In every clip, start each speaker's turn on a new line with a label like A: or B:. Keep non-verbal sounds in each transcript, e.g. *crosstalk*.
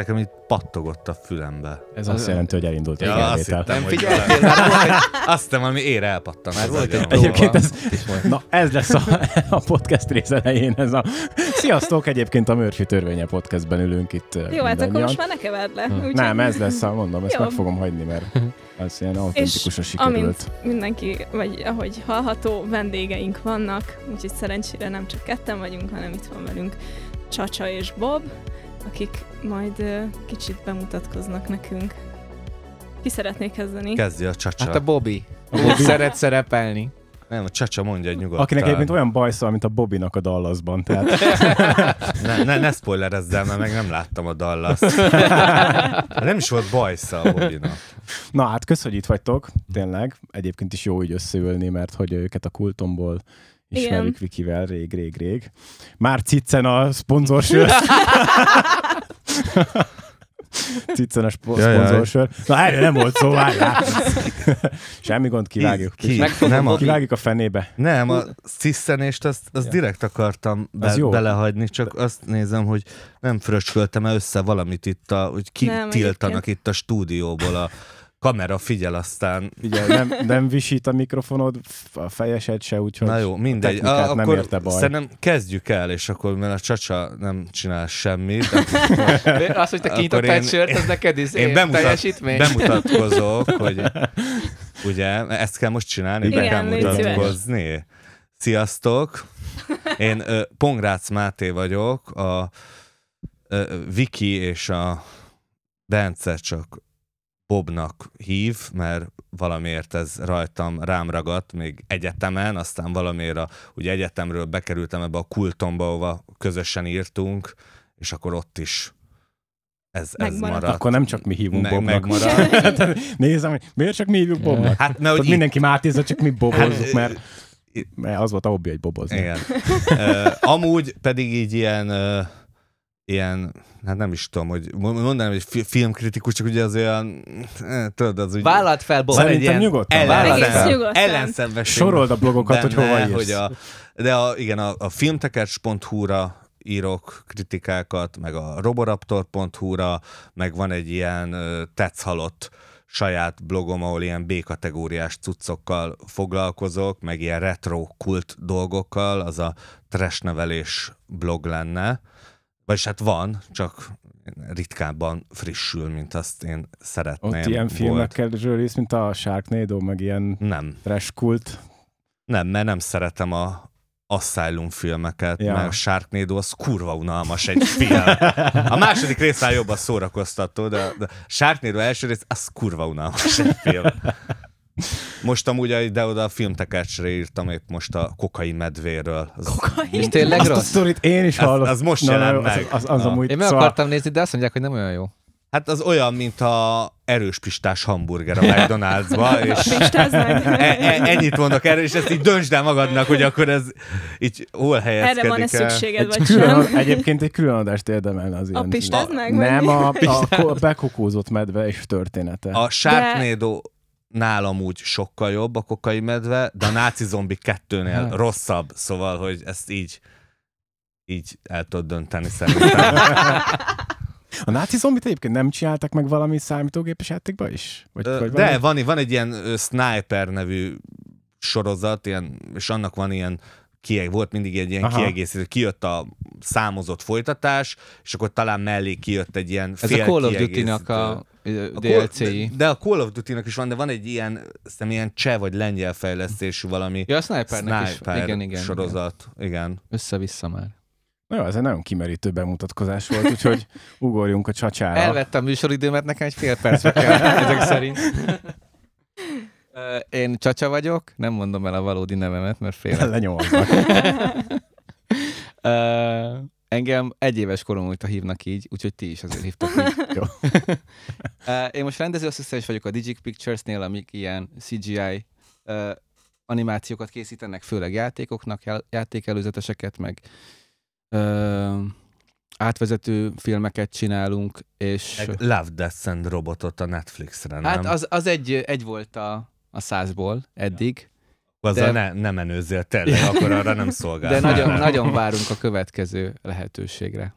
A: Nekem itt pattogott a fülembe.
B: Ez azt jelenti, hogy elindult
A: Ja,
B: a
A: azt hittem,
C: Nem
A: hogy
C: figyeltél, már volt *laughs*
A: Azt hittem, valami ér elpattant.
C: már volt egy.
B: Egyébként ez- Na, ez lesz a, a podcast rész elején. Ez a... Sziasztok! Egyébként a Murphy törvénye podcastben ülünk itt
D: Jó, hát akkor most már ne keverd le. Úgyhogy
B: Nem, ez lesz, a, mondom, ezt
D: Jó.
B: meg fogom hagyni, mert ez ilyen autentikusan sikerült.
D: amint mindenki, vagy ahogy hallható, vendégeink vannak, úgyhogy szerencsére nem csak ketten vagyunk, hanem itt van velünk Csacsa és Bob, akik majd kicsit bemutatkoznak nekünk. Ki szeretnék kezdeni?
A: Kezdje a csacsa.
C: Hát a Bobby.
B: A Bobby.
C: szeret szerepelni.
A: Nem, a csacsa mondja nyugodtan.
B: Akinek egyébként olyan bajszal, mint a Bobinak a Dallasban. Tehát *laughs*
A: Ne, ne, ne mert meg nem láttam a dallas *laughs* Nem is volt bajsza a Bobinak.
B: Na hát, kösz, hogy itt vagytok, tényleg. Egyébként is jó így összeülni, mert hogy őket a kultomból ismerjük
D: Igen.
B: Vikivel rég, rég, rég. Már Ciccen a szponzorsör. *laughs* Ciccen a spo- szponzorsör. Na erről nem volt szó, várjál. *laughs* Semmi gond, kivágjuk.
A: Ki?
C: Megfogom
A: Nem a.
B: Kivágjuk a fenébe.
A: nem, a sziszenést azt, azt
B: Ja.
A: direkt akartam be,
B: Az jó.
A: belehagyni, csak azt nézem, hogy nem fröcsköltem -e össze valamit itt, a, hogy
D: Nem,
A: kitiltanak
D: egyébként.
A: itt a stúdióból a kamera figyel, aztán
B: Ugye nem, nem visít a mikrofonod, a fejesed se, úgyhogy
A: Na jó, mindegy. A,
B: nem
A: akkor
B: érte baj.
A: szerintem kezdjük el, és akkor, mert a csacsa nem csinál semmit,
C: Az, hogy te
A: Akkor
C: kinyitottál egy
A: én-
C: sört, az neked is
A: én bemutat,
C: teljesítmény.
A: bemutatkozok, hogy ugye, ezt kell most csinálni, be
D: Igen,
A: kell
D: légy szíves.
A: mutatkozni. Sziasztok! Én ö, Pongrác Máté vagyok, a Viki és a Bence csak Bobnak hív, mert valamiért ez rajtam rám ragadt még egyetemen, aztán valamiért a, ugye egyetemről bekerültem ebbe a kultomba, ahova közösen írtunk, és akkor ott is ez, ez maradt.
B: akkor nem csak mi hívunk
A: Meg-
B: Bobnak.
A: megmaradt. *laughs*
B: Nézem, hogy miért csak mi hívjuk Bobnak?
A: Hát, mert hogy
B: mindenki Mátézza, csak mi bobozzuk,
A: Hát,
B: mert, mert az volt a hobbi, hogy bobozni.
A: Igen. uh, amúgy pedig így ilyen, uh, ilyen, hát nem is tudom, hogy mondanám, hogy fi- filmkritikus, csak ugye az olyan, eh, tudod, az úgy...
C: Vállalt fel, Bob.
A: egy ilyen
B: nyugodtan
D: nyugodtan.
A: ellenszenvesség
B: Sorold a blogokat, hogy hova
A: benne,
B: írsz.
A: hogy a, de a, igen, a, a filmtekercs.hu-ra írok kritikákat, meg a roboraptor.hu-ra, meg van egy ilyen tetszhalott saját blogom, ahol ilyen B-kategóriás cuccokkal foglalkozok, meg ilyen retro kult dolgokkal, az a trash nevelés blog lenne. Vagyis hát van, csak ritkábban frissül, mint azt én szeretném.
B: Ott ilyen filmekről is, mint a Sharknado, meg ilyen
A: Nem,
B: trash kult.
A: nem, mert nem szeretem a Asylum filmeket,
B: ja.
A: mert a Sharknado az kurva unalmas egy film. A második rész már jobban szórakoztató, de, de Sharknado első rész, az kurva unalmas egy film. Most amúgy ide oda a filmtekercsre írtam épp most a kokai medvéről. Az,
C: És tényleg
B: Azt a sztorit én is
A: Az-
B: hallottam.
A: az most
B: Na,
A: jelent meg.
B: Az, az, az
A: Na.
B: amúgy,
C: Én meg
B: szóval-
C: akartam nézni, de azt mondják, hogy nem olyan jó.
A: hát az olyan, mint a erős pistás hamburger a McDonald'sba, *laughs* és e, e, ennyit mondok erről, és ezt így döntsd el magadnak, hogy akkor ez így hol helyezkedik
D: Erre van-e szükséged,
B: Egy
D: vagy
B: külön,
D: sem?
B: egyébként egy külön adást érdemelne az ilyen.
D: pistázd meg,
B: Nem, a, a, ko- bekokózott medve és története.
A: A Sharknado nálam úgy sokkal jobb a kokai medve, de a náci zombi kettőnél
C: Hát.
A: rosszabb, szóval, hogy ezt így így el tudod dönteni szerintem. *laughs*
B: A náci zombit egyébként nem csináltak meg valami számítógépes játékba is? Vagy,
A: Ö,
B: vagy
A: De van, van egy ilyen ö, Sniper nevű sorozat, ilyen, és annak van ilyen kieg, volt mindig egy ilyen
B: Aha.
A: kiegészítő, kijött a számozott folytatás, és akkor talán mellé kijött egy ilyen
C: Ez
A: fél
C: a Call of
A: kiegészítő.
C: Duty-nak a DLC-i.
A: De, de a Call of Duty-nak is van, de van egy ilyen, szerintem ilyen cseh vagy lengyel fejlesztésű valami
C: Ja, a Snipernek is.
A: Sniper
C: Igen, igen.
A: sorozat. Igen.
C: Össze-vissza már.
B: Na jó, ez egy nagyon kimerítő bemutatkozás volt, úgyhogy *laughs* ugorjunk a csacsára.
C: Elvettem a műsoridőmet, nekem egy fél percbe kell, *laughs* ezek szerint. *laughs* Én Csacsa vagyok, nem mondom el a valódi nevemet, mert félek.
B: Lenyomoznak.
C: Engem egy éves korom óta hívnak így, úgyhogy ti is azért hívtak így. *laughs*
B: Jó. *laughs*
C: Én most rendezőasszisztens vagyok a Digic Pictures-nél, amik ilyen CGI animációkat készítenek, főleg játékoknak, já- játékelőzeteseket, meg ö, átvezető filmeket csinálunk, és
A: Meg Love, Death and Robotot a Netflixre, nem?
C: hát az, az egy, egy volt a, a százból eddig,
A: Azzal
C: de-
A: ne, ne menőzzél tényleg, akkor arra nem szolgál.
C: de nagyon, nagyon várunk a következő lehetőségre.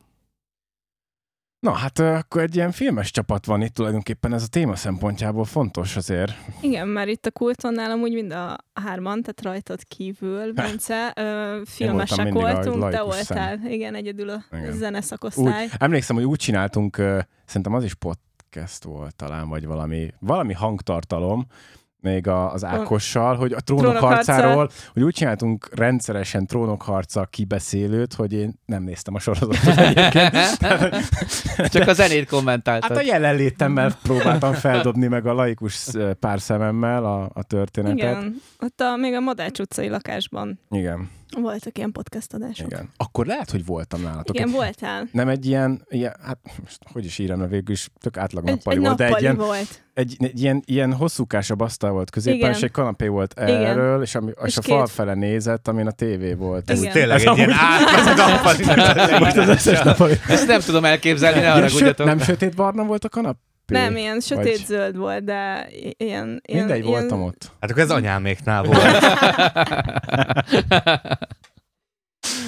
B: Na hát akkor egy ilyen filmes csapat van itt tulajdonképpen, ez a téma szempontjából fontos azért.
D: Igen, mert itt a kultonnál amúgy mind a hárman, tehát rajtad kívül, Bence, ö, filmesek voltunk, te voltál. Igen, egyedül a
B: Igen. Úgy,
D: zeneszakosztály.
B: emlékszem, hogy úgy csináltunk, ö, szerintem az is podcast volt talán, vagy valami, valami hangtartalom, még a, az Ákossal, hogy a trónok,
D: Trónok harca.
B: harcáról, hogy úgy csináltunk rendszeresen trónok harca kibeszélőt, hogy én nem néztem a sorozatot egyébként. *laughs*
C: Csak a zenét kommentáltad.
B: Hát a jelenlétemmel próbáltam feldobni meg a laikus pár szememmel a, a történetet.
D: Igen, ott a, még a Madács utcai lakásban
B: Igen,
D: voltak ilyen podcast adások.
B: igen. Akkor lehet, hogy voltam nálatok.
D: Igen, voltál.
B: Nem egy ilyen, ilyen, hát most hogy is írem, mert végül is tök átlag
D: Egy,
B: nappali
D: egy
B: volt, de egy
D: nappali
B: ilyen,
D: volt.
B: egy, egy ilyen, ilyen hosszúkásabb asztal volt középen,
D: Igen.
B: és egy kanapé volt
D: Igen.
B: erről, és, ami, és,
D: És
B: a
D: két-
B: fal fele nézett, amin a tévé volt.
A: Ez
D: Igen.
A: tényleg
B: Ez
A: egy ilyen átlag nappali. *laughs*
B: Most az összes nappali.
C: Ezt nem tudom elképzelni, ne haragudjatok.
B: nem sötét barna volt a kanapé?
D: Nem, ilyen
B: Vagy-
D: sötét-zöld volt, de ilyen... ilyen
B: Mindegy,
D: ilyen,
B: voltam ott.
A: Hát akkor ez anyáméknál volt. *laughs* *laughs*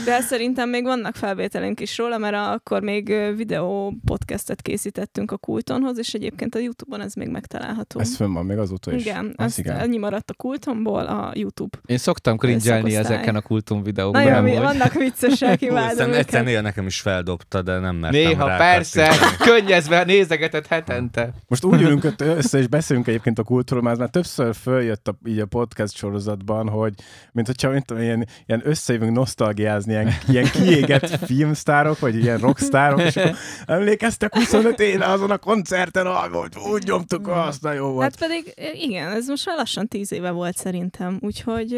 D: De szerintem még vannak felvételünk is róla, mert akkor még videó podcastet készítettünk a Kultonhoz, és egyébként a Youtube-on ez még megtalálható.
B: Ez fönn van még azóta is.
D: igen,
B: Az
D: ezt
B: igen.
D: ennyi maradt a Kultonból a YouTube.
C: Én szoktam cringelni ezeken a kultum videókban.
D: Nagyon,
C: amúgy.
D: mi, vannak viccesek, imádom
A: Aztán egyszer
D: őket.
A: néha nekem is feldobta, de nem mertem
C: Néha,
A: rá
C: persze, könnyezve nézegetett hetente.
B: Most úgy ülünk össze, és beszélünk egyébként a kultúról, mert már többször följött a, így a podcast sorozatban, hogy mint hogyha mint, ilyen, ilyen összejövünk nosztalgiázni, ilyen, ilyen kiégett filmsztárok, vagy ilyen rockstárok, és akkor emlékeztek 25 éve azon a koncerten, ahogy úgy nyomtuk azt, na jó volt.
D: Hát pedig igen, ez most már lassan tíz éve volt szerintem, úgyhogy,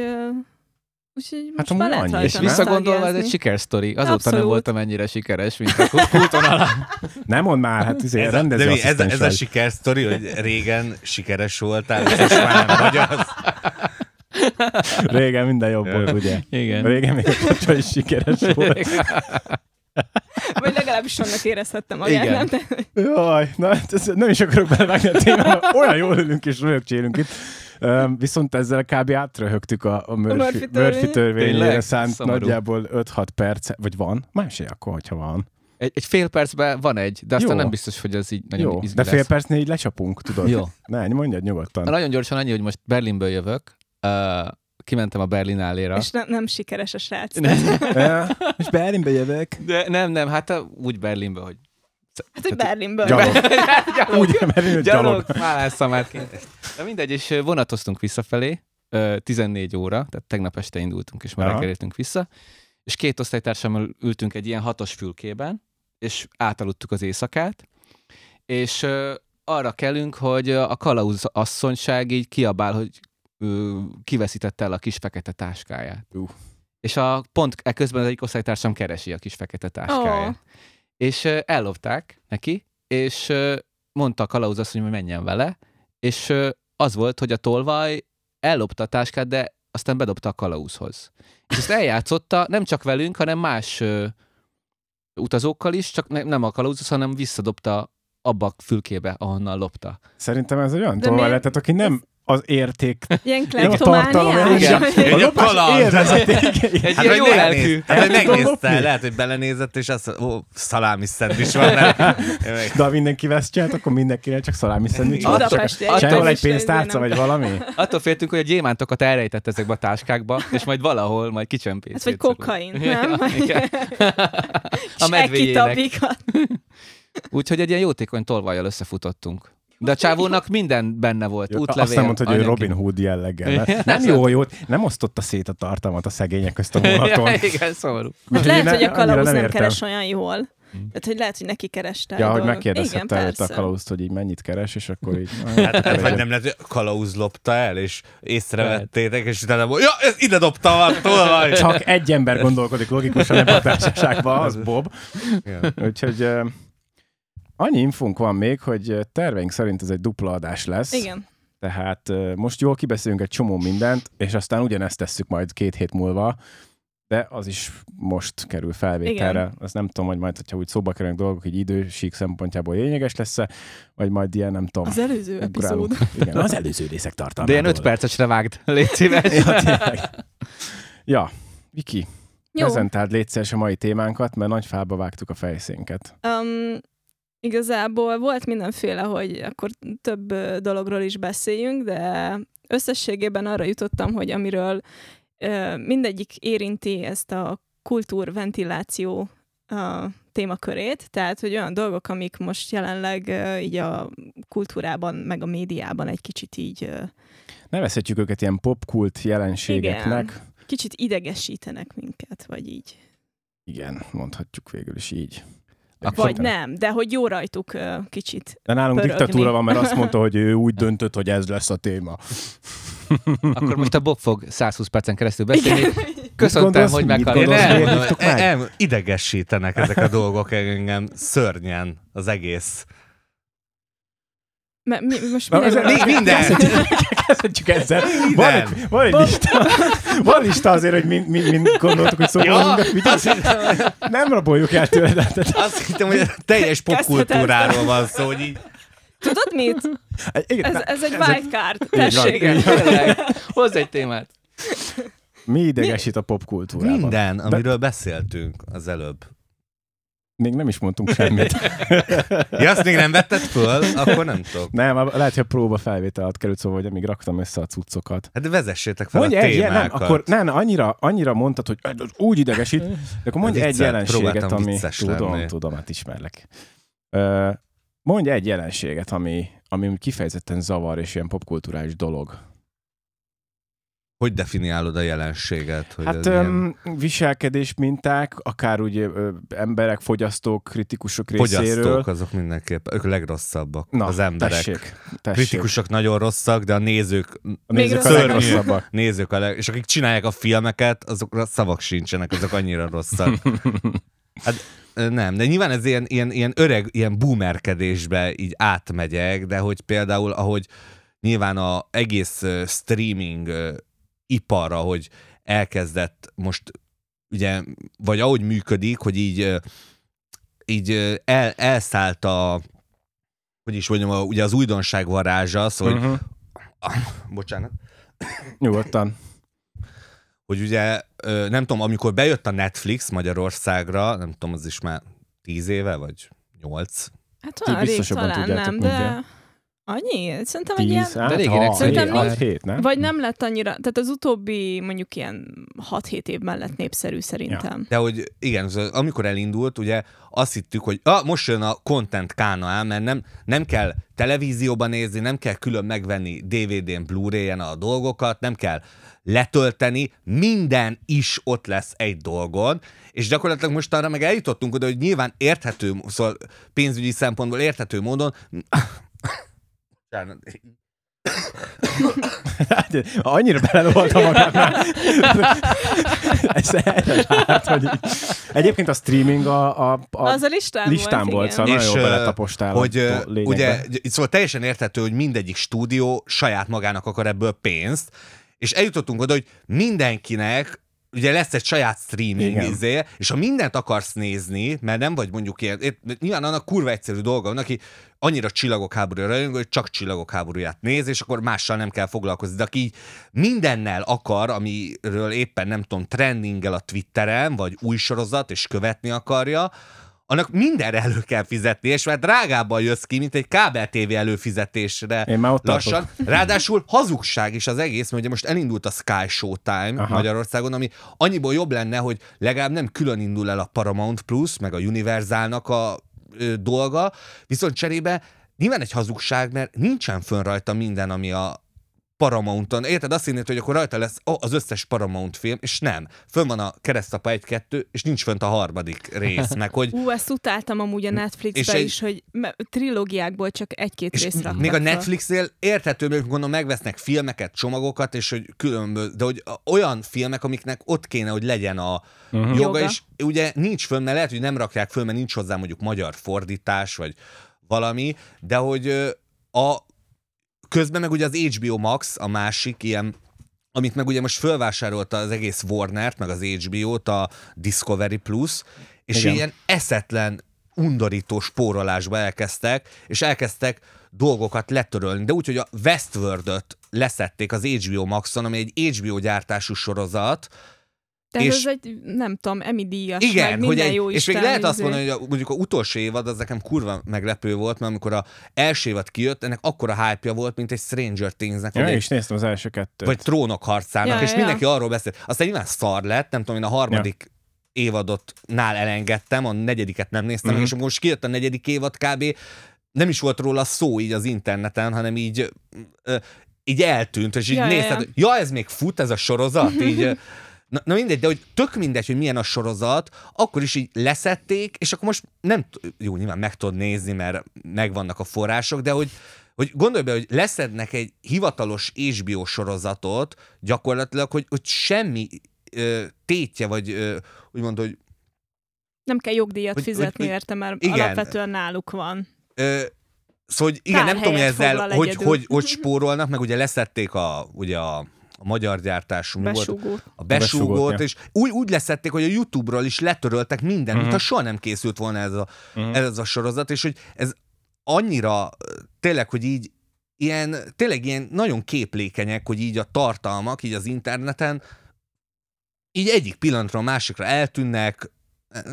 D: úgyhogy most
B: amúgy
D: már lehet
B: annyi.
C: És visszagondolva, ez egy sikersztori. Azóta nem voltam ennyire sikeres, mint a kulton alá.
B: Nem mond már, hát izé,
A: Ez a, de
B: rendező
A: mi, ez, ez a sikersztori, hogy régen sikeres voltál, és most már nem vagy az. *laughs*
B: Régen minden jobb volt, ugye?
C: Igen.
B: Régen még a kocsa is sikeres *laughs* volt. *laughs*
D: Vagy legalábbis annak érezhettem magát,
C: Igen.
D: nem? De,
B: Jaj, na hát ez, nem is akarok belevágni a témába, olyan jól ülünk és röhögcsélünk itt. Um, viszont ezzel kb. átröhögtük a, a Murphy,
D: Murphy
B: Murphy,
D: törvény.
B: Murphy törvényére szánt
C: Szomorú.
B: nagyjából 5-6 perc, vagy van? Más akkor, hogyha van.
C: Egy, egy fél percben van egy, de aztán
B: Jó.
C: nem biztos, hogy ez így nagyon
B: Jó,
C: izgi
B: de fél
C: lesz.
B: percnél így lecsapunk, tudod?
C: Jó.
B: Ne, mondjad nyugodtan.
C: Na, nagyon gyorsan annyi, hogy most Berlinből jövök, uh, kimentem a Berlin álléra.
D: és ne, nem sikeres a srác.
B: És Berlinbe jövök.
C: De nem, nem, hát uh, úgy Berlinbe, hogy
D: Hát, hogy Berlinből.
B: Gyalog. *laughs*
C: gyalog,
B: Úgy, mert gyalog.
C: gyalog. De mindegy, és vonatoztunk visszafelé, ö, 14 óra, tehát tegnap este indultunk, és már értünk vissza, és két osztálytársammal ültünk egy ilyen hatos fülkében, és átaludtuk az éjszakát, és arra kelünk, hogy a kalauz asszonyság így kiabál, hogy ö, kiveszítette el a kis fekete táskáját.
B: Uh.
C: És a pont e közben az egyik osztálytársam keresi a kis fekete táskáját.
D: Ó.
C: És ö, ellopták neki, és ö, mondta a kalauz asszony, hogy menjen vele, és ö, az volt, hogy a tolvaj ellopta a táskát, de aztán bedobta a kalauzhoz. És ezt eljátszotta nem csak velünk, hanem más ö, utazókkal is, csak ne, nem a kalauzhoz, hanem visszadobta abba a fülkébe, ahonnan lopta.
B: Szerintem ez egy olyan tolvaj
D: miért-
B: lehet, aki nem az érték,
D: Ilyen kleptomániás.
C: Igen.
A: Egy
B: a
A: kaland.
C: Egy
A: Hát,
C: ilyen jó lelkű.
A: hát, hogy megnézte, lehet, hogy belenézett, és azt ó, szalámi szendvics van. Nem?
B: De ha mindenki vesz csinált, akkor mindenkinek csak szalámi szendvics. Van. Sehol egy pénztárca, vagy valami?
C: Attól féltünk, hogy a gyémántokat elrejtett ezekbe a táskákba, és majd valahol majd kicsempész.
D: Hát vagy kokain, nem?
C: a medvéjének. Úgyhogy egy ilyen jótékony tolvajjal összefutottunk. De a csávónak minden benne volt.
B: Jó,
C: Útlevél,
B: Azt nem mondta, hogy ő
C: anyagi-
B: Robin Hood jelleggel. *laughs* Nem jó, jó, nem osztotta szét a tartalmat a szegények közt a *laughs* vonaton.
C: Ja, igen, szomorú.
D: Hát lehet,
B: én
D: hogy a kalauz nem,
B: értem.
D: keres olyan jól. Tehát, hogy lehet, hogy neki kereste.
B: Ja, hogy megkérdezhette
D: Igen,
B: előtte a kalauzt, hogy így mennyit keres, és akkor így... *laughs*
A: Hát, hát, vagy nem lehet, hogy kalauz lopta el, és észrevettétek, és utána volt, ja, ez ide dobtam a tolvaj.
B: Csak egy ember gondolkodik logikusan ebben a társaságban, az Bob.
A: Igen.
B: Úgyhogy annyi infónk van még, hogy terveink szerint ez egy dupla adás lesz.
D: Igen.
B: Tehát most jól kibeszélünk egy csomó mindent, és aztán ugyanezt tesszük majd két hét múlva, de az is most kerül felvételre.
D: Igen.
B: Azt nem tudom, hogy majd, hogyha úgy szóba kerülnek dolgok, hogy idősík szempontjából lényeges lesz-e, vagy majd ilyen, nem tudom.
D: Az előző
B: ugrálunk.
D: epizód.
B: Igen, *laughs* az előző részek
C: De
B: tartalmából.
C: ilyen 5 percesre vágd, légy szíves.
B: Ja, ja, Viki,
D: Jó.
B: prezentáld légy a mai témánkat, mert nagy fába vágtuk a fejszénket.
D: Um, Igazából volt mindenféle, hogy akkor több dologról is beszéljünk, de összességében arra jutottam, hogy amiről mindegyik érinti ezt a kultúrventiláció témakörét, tehát hogy olyan dolgok, amik most jelenleg így a kultúrában, meg a médiában egy kicsit így
B: Nevezhetjük őket ilyen popkult jelenségeknek.
D: Igen. kicsit idegesítenek minket, vagy így.
B: Igen, mondhatjuk végül is így.
C: Akkor-
D: Vagy nem, de hogy jó rajtuk kicsit.
B: De nálunk
D: pörögni.
B: diktatúra van, mert azt mondta, hogy ő úgy döntött, hogy ez lesz a téma.
C: Akkor most a Bob fog 120 percen keresztül beszélni. *laughs* Köszöntem,
B: gondolsz,
C: hogy
B: mit
C: meghallgattad.
B: gondolsz,
A: Én
B: miért
A: elmondom,
B: hívtuk meg?
A: el, idegesítenek ezek a dolgok engem szörnyen az egész.
D: Mi, most
A: mi- minden.
B: Kezdhetjük ezzel. Van egy, van egy lista, *laughs* van lista azért, hogy mind, mind, mind gondoltuk, hogy szóval
A: Ja,
B: nem raboljuk el tőled. tehát-
A: azt hittem, hogy teljes popkultúráról van szó, hogy így
D: Tudod mit?
B: Igen,
D: Ez, ez egy
B: ez egy-
D: wildcard.
B: Van.
D: Tessék.
C: Igen. Hozz egy témát.
B: Mi idegesít a popkultúrában?
A: minden, amiről beszéltünk az előbb.
B: Még nem is mondtunk semmit. *laughs*
A: Ja, azt még nem vetted föl? Akkor nem tudok.
B: Nem, lehet, hogy a próba felvétel alatt került szóval, hogy amíg raktam össze a cuccokat.
A: Hát de vezessétek fel
B: Mondj
A: a
B: egy, ilyen, nem,
A: témákat.
B: akkor nem, annyira, annyira mondtad, hogy úgy idegesít, *laughs* de akkor mondj egy jelenséget, ami... Tudom,
A: lenni.
B: tudom, hát ismerlek. Mondj egy jelenséget, ami, ami kifejezetten zavar és ilyen popkulturális dolog.
A: Hogy definiálod a jelenséget? Hogy
B: Hát
A: ilyen
B: viselkedés minták, akár úgy ö, emberek, fogyasztók, kritikusok részéről.
A: fogyasztók azok mindenképp, ők a legrosszabbak,
B: Na,
A: az emberek.
B: tessék, tessék.
A: Kritikusok nagyon rosszak, de a nézők,
B: A nézők a legrosszabbak. *laughs*
A: nézők a leg... és akik csinálják a filmeket, azokra szavak sincsenek, azok annyira rosszak. *laughs* Hát nem, de nyilván ez ilyen, ilyen, ilyen öreg, ilyen boomerkedésbe így átmegyek, de hogy például, ahogy nyilván a egész streaming ö, ipar, ahogy elkezdett most ugye, vagy ahogy működik, hogy így így el, elszállt a hogy is mondjam, a, ugye az újdonság varázsa, szóval, hogy,
B: Mhm. *coughs*
A: bocsánat, *coughs*
B: Nyugodtan.
A: hogy ugye, nem tudom, amikor bejött a Netflix Magyarországra, nem tudom, az is már tíz éve, vagy nyolc.
D: Hát olyan rég talán nem, de
B: én.
D: Annyi? Szerintem egy ilyen...
B: Hát,
C: elég
B: ha,
D: szerintem.
B: nem?
D: Vagy nem lett annyira, tehát az utóbbi mondjuk ilyen 6-7 évben lett népszerű szerintem.
A: De hogy igen, szóval amikor elindult, ugye azt hittük, hogy ah, most jön a content kána mert nem, nem kell televízióban nézni, nem kell külön megvenni DVD-n, Blu-ray-en a dolgokat, nem kell letölteni, minden is ott lesz egy dolgon, és gyakorlatilag most arra meg eljutottunk oda, hogy nyilván érthető, szóval pénzügyi szempontból érthető módon Bocsánat. *coughs*
B: Hát, annyira belelovalta magát már. *coughs* Ez erre hát, hogy... Egyébként a streaming a, a, a
D: Az a listán,
B: listán volt,
D: volt,
B: szóval nagyon
A: És,
B: jól beletapostál
A: hogy
B: a
A: ö,
B: lényegbe.
A: ugye, szóval teljesen érthető, hogy mindegyik stúdió saját magának akar ebből pénzt, és eljutottunk oda, hogy mindenkinek ugye lesz egy saját streaming izé, és ha mindent akarsz nézni, mert nem vagy mondjuk ilyen, nyilván annak kurva egyszerű dolga van, aki annyira csillagok háborúja rajongó, hogy csak csillagok háborúját néz, és akkor mással nem kell foglalkozni. De aki így mindennel akar, amiről éppen nem tudom, trendingel a Twitteren, vagy új sorozat, és követni akarja, annak mindenre elő kell fizetni, és már drágábban jössz ki, mint egy kábel TV előfizetésre
B: Én már ott
A: lassan.
B: tartok.
A: Ráadásul hazugság is az egész, mert ugye most elindult a Sky Showtime Aha. Magyarországon, ami annyiból jobb lenne, hogy legalább nem külön indul el a Paramount Plus, meg a Universalnak a ö, dolga, viszont cserébe nyilván egy hazugság, mert nincsen fönn rajta minden, ami a Paramounton. Érted? Azt hinnéd, hogy akkor rajta lesz oh, az összes Paramount film, és nem. Fönn van a Keresztapa 1-2, és nincs fönt a harmadik rész, meg hogy
D: Ú, ezt utáltam amúgy a Netflixbe
A: És egy-
D: is, hogy trilógiákból csak egy-két
A: És
D: raktak
A: még a. Netflixnél érthető, hogy gondolom megvesznek filmeket, csomagokat, és hogy különböző, de hogy olyan filmek, amiknek ott kéne, hogy legyen a
B: Mhm.
A: joga,
D: Joga.
A: és ugye nincs fönn, mert lehet, hogy nem rakják föl, mert nincs hozzá mondjuk magyar fordítás, vagy valami, de hogy a közben meg ugye az HBO Max, a másik ilyen amit meg ugye most fölvásárolta az egész Warner-t, meg az HBO-t, a Discovery Plus, és
B: Igen.
A: ilyen eszetlen, undorító spórolásba elkezdtek, és elkezdtek dolgokat letörölni, de úgy, hogy a Westworld-öt leszették az HBO Maxon, ami egy HBO gyártású sorozat,
D: Tehát
A: És-
D: ez egy, nem tudom, Emmy díjas,
A: Igen,
D: meg
A: hogy egy,
D: jó
A: és még lehet azt
D: izé.
A: mondani, hogy a, mondjuk a utolsó évad az nekem kurva meglepő volt, mert amikor a első évad kijött, ennek akkora hype volt, mint egy Stranger Things-nek,
B: Ja, is néztem az első kettőt.
A: vagy trónok harcának,
D: Ja,
A: és
D: ja,
A: mindenki arról beszélt. Aztán nyilván szar lett, nem tudom, én a harmadik évadot nál elengedtem, a negyediket nem néztem,
B: Mhm.
A: uh-huh. és most kijött a negyedik évad kb. nem is volt róla szó így az interneten, hanem így ö, így eltűnt, és így
D: Ja,
A: ja,
D: ja,
A: nézted,
D: ja.
A: ja, ez még fut, ez a sorozat, így ö, *laughs* Na, na mindegy, de hogy tök mindegy, hogy milyen a sorozat, akkor is így leszették, és akkor most nem, jó, nyilván meg tudod nézni, mert megvannak a források, de hogy, hogy gondolj be, hogy leszednek egy hivatalos HBO sorozatot, gyakorlatilag, hogy, hogy semmi ö, tétje, vagy ö, úgymond, hogy
D: Nem kell jogdíjat
A: Hogy-
D: fizetni
A: hogy-
D: érte, mert
A: igen.
D: alapvetően náluk van.
A: Ö, szóval, hogy igen, nem tudom, hogy ezzel hogy,
D: egyedül.
A: hogy, hogy spórolnak, meg ugye leszették a, ugye a, a magyar gyártású, mi volt?
D: Besúgó.
A: a besúgót,
B: besúgót, ja.
A: és úgy, úgy leszették, hogy a YouTube-ról is letöröltek mindent, uh-huh.
B: Mhm.
A: mintha soha nem készült volna ez a,
B: Mhm.
A: uh-huh. ez a sorozat, és hogy ez annyira tényleg, hogy így ilyen, tényleg ilyen nagyon képlékenyek, hogy így a tartalmak, így az interneten így egyik pillanatra a másikra eltűnnek,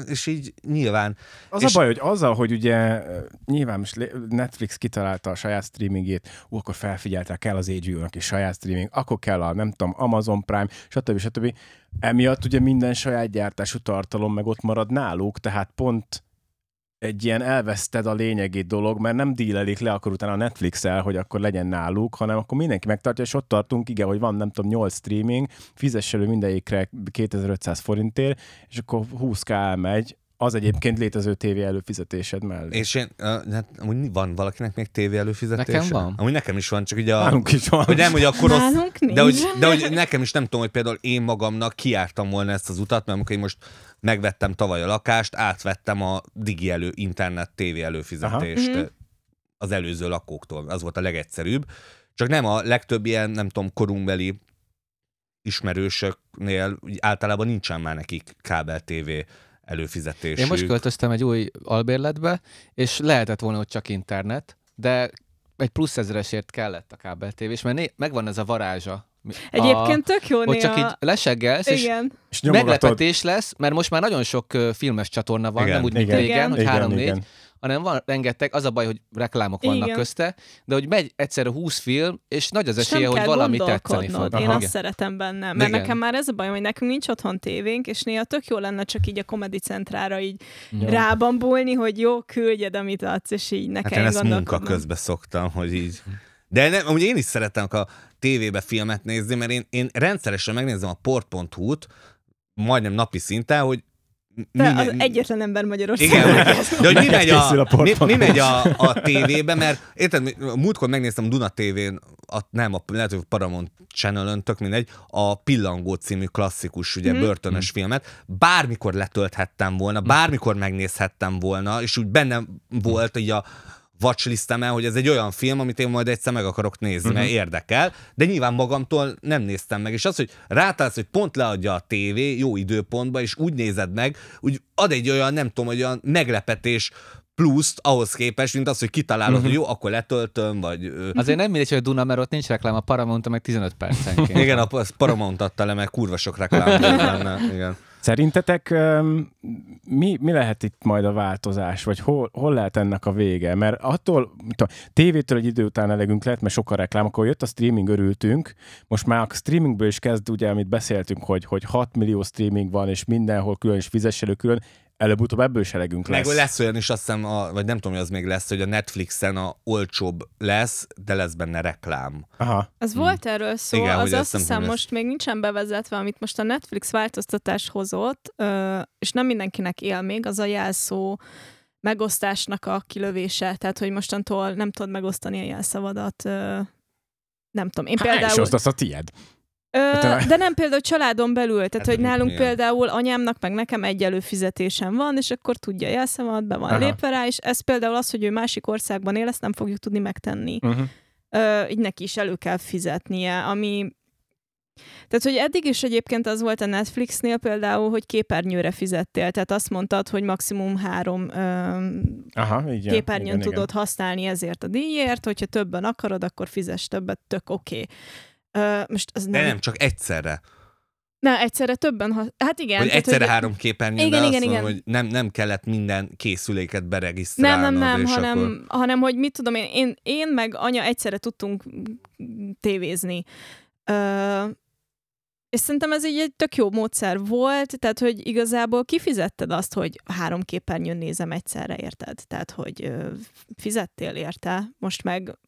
A: és így nyilván
B: Az
A: És-
B: a baj, hogy azzal, hogy ugye nyilván most Netflix kitalálta a saját streamingét, ú, akkor felfigyeltek, kell az HBO-nak is saját streaming, akkor kell a, nem tudom, Amazon Prime, stb. stb. Emiatt ugye minden saját gyártású tartalom meg ott marad náluk, tehát pont egy ilyen elveszted a lényegét dolog, mert nem dílelik le akkor utána a Netflix-el, hogy akkor legyen náluk, hanem akkor mindenki megtartja, és ott tartunk, igen, hogy van nem tudom, 8 streaming, fizess elő mindegyikre 2500 forintért, és akkor 20k elmegy, az egyébként létező tévé előfizetésed mellé.
A: És én, uh, hát amúgy van valakinek még tévé előfizetése?
C: Nekem van.
A: Amúgy nekem is van, csak ugye a...
B: Nálunk is van.
A: Hogy nem, hogy akkor rossz,
D: Nálunk nincs.
A: de hogy, de hogy nekem is nem tudom, hogy például én magamnak kiártam volna ezt az utat, mert amikor én most megvettem tavaly a lakást, átvettem a digi elő, internet, tévé előfizetést
D: Aha. Mhm.
A: az előző lakóktól. Az volt a legegyszerűbb. Csak nem a legtöbb ilyen, nem tudom, korunkbeli ismerősöknél általában nincsen már nekik kábel tévé előfizetésük.
C: Én most költöztem egy új albérletbe, és lehetett volna ott csak internet, de egy plusz ezeresért kellett a kábel tévés, mert né- megvan ez a varázsa.
D: Egyébként tök jó
C: a, ott csak
D: néha.
C: így leseggelsz, és
D: Igen.
B: és nyomogatod.
C: meglepetés lesz, mert most már nagyon sok filmes csatorna van,
A: Igen,
C: nem úgy, mint
B: igen,
C: régen, hogy három-négy, hanem van rengeteg, az a baj, hogy reklámok vannak
D: Igen.
C: közte, de hogy megy egyszerre 20 film, és nagy az
D: És
C: esélye, hogy valami tetszeni fog.
D: Én
B: Aha.
D: azt szeretem benne. Mert
C: Igen.
D: nekem már ez a baj, hogy nekünk nincs otthon tévénk, és néha tök jó lenne csak így a Comedy Centrára így
C: Ja.
D: rábambulni, hogy jó, küldjed, amit adsz, és így ne
A: Hát én ezt munka közben szoktam, hogy így... De nem, amúgy én is szeretem a tévébe filmet nézni, mert én, én rendszeresen megnézem a port.hu-t, majdnem napi szinten, hogy
D: Te
A: mi-
D: az egyetlen ember Magyarországon.
A: igen, *laughs* de hogy mi megy,
B: a
A: a, mi, mi megy a, a tévébe, mert érted, múltkor megnéztem Duna tévén, a, nem, a, lehet, hogy Paramount channel tök mindegy, a Pillangó című klasszikus, ugye,
D: Mhm.
A: börtönös filmet, bármikor letölthettem volna, bármikor megnézhettem volna, és úgy bennem volt így a watchlistemen, hogy ez egy olyan film, amit én majd egyszer meg akarok nézni, mert érdekel, de nyilván magamtól nem néztem meg. És az, hogy rátálsz, hogy pont leadja a tévé jó időpontba, és úgy nézed meg, úgy ad egy olyan, nem tudom, hogy olyan meglepetés pluszt ahhoz képest, mint az, hogy kitalálod, hogy jó, akkor letöltöm, vagy...
C: Azért nem mindegy, hogy a Duna, mert ott nincs reklám, a Paramount meg 15 percenként.
A: Igen, a Paramount adta le, mert kurva sok reklám. Igen.
B: Szerintetek mi, mi lehet itt majd a változás, vagy hol, hol lehet ennek a vége? Mert attól, a tévétől egy idő után elegünk lett, mert sokkal reklám, akkor jött a streaming, örültünk, most már a streamingből is kezd, ugye, amit beszéltünk, hogy, hogy 6 millió streaming van, és mindenhol külön, és fizess elő külön, előbb-utóbb ebből is elegünk
A: Meg
B: lesz.
A: lesz olyan is, azt hiszem, a, vagy nem tudom, hogy az még lesz, hogy a Netflixen a olcsóbb lesz, de lesz benne reklám.
B: Aha.
D: Az volt erről szó,
A: Igen,
D: az azt hiszem most még nincsen bevezetve, amit most a Netflix változtatás hozott, és nem mindenkinek él még, az a jelszó megosztásnak a kilövése, tehát hogy mostantól nem tudod megosztani a jelszavadat, nem tudom. Én
B: is
D: például...
B: osztasz a tied?
D: Ö,
B: te-
D: de nem például családon belül, tehát
A: Hát,
D: hogy nálunk
A: igen.
D: például anyámnak meg nekem egy előfizetésem van, és akkor tudja jelszavamat, be van
B: Aha.
D: lépve rá, és ez például az, hogy ő másik országban él, ezt nem fogjuk tudni megtenni.
B: Uh-huh.
D: Ö, így neki is elő kell fizetnie, ami... Tehát, hogy eddig is egyébként az volt a Netflixnél például, hogy képernyőre fizettél, tehát azt mondtad, hogy maximum három ö,
B: Aha, ja.
D: képernyőn
B: igen,
D: tudod használni ezért a díjért, hogyha többen akarod, akkor fizess többet, tök oké. Okay. Most az
A: De
D: nem,
A: nem, csak egyszerre.
D: Na, egyszerre többen, ha... hát igen.
A: Hogy
D: tehát,
A: egyszerre
D: hogy...
A: három képernyőn,
D: Igen,
A: de
D: igen,
A: azt mondom,
D: igen.
A: hogy nem, nem kellett minden készüléket
D: Nem,
A: beregisztrálnod.
D: nem, nem,
A: és
D: hanem,
A: Akkor...
D: hanem, hogy mit tudom én, én, én meg anya egyszerre tudtunk tévézni. Ö, és szerintem ez így egy tök jó módszer volt, tehát hogy igazából kifizetted azt, hogy három képernyőn nézem egyszerre, érted? Tehát, hogy ö, fizettél érte, most meg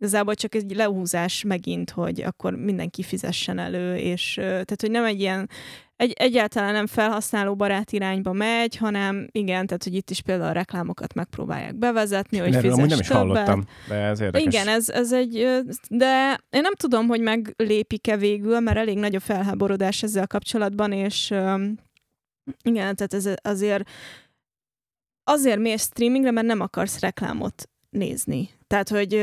D: igazából csak egy lehúzás megint, hogy akkor mindenki fizessen elő, és tehát, hogy nem egy ilyen egy, egyáltalán nem felhasználó barát irányba megy, hanem igen, tehát, hogy itt is például a reklámokat megpróbálják bevezetni, hogy
B: erről
D: fizess
B: nem is
D: többet.
B: hallottam, de ez érdekes.
D: Igen, ez, ez egy, de én nem tudom, hogy meglépik-e végül, mert elég nagy a felháborodás ezzel kapcsolatban, és igen, tehát ez azért azért mész streamingre, mert nem akarsz reklámot nézni. Tehát, hogy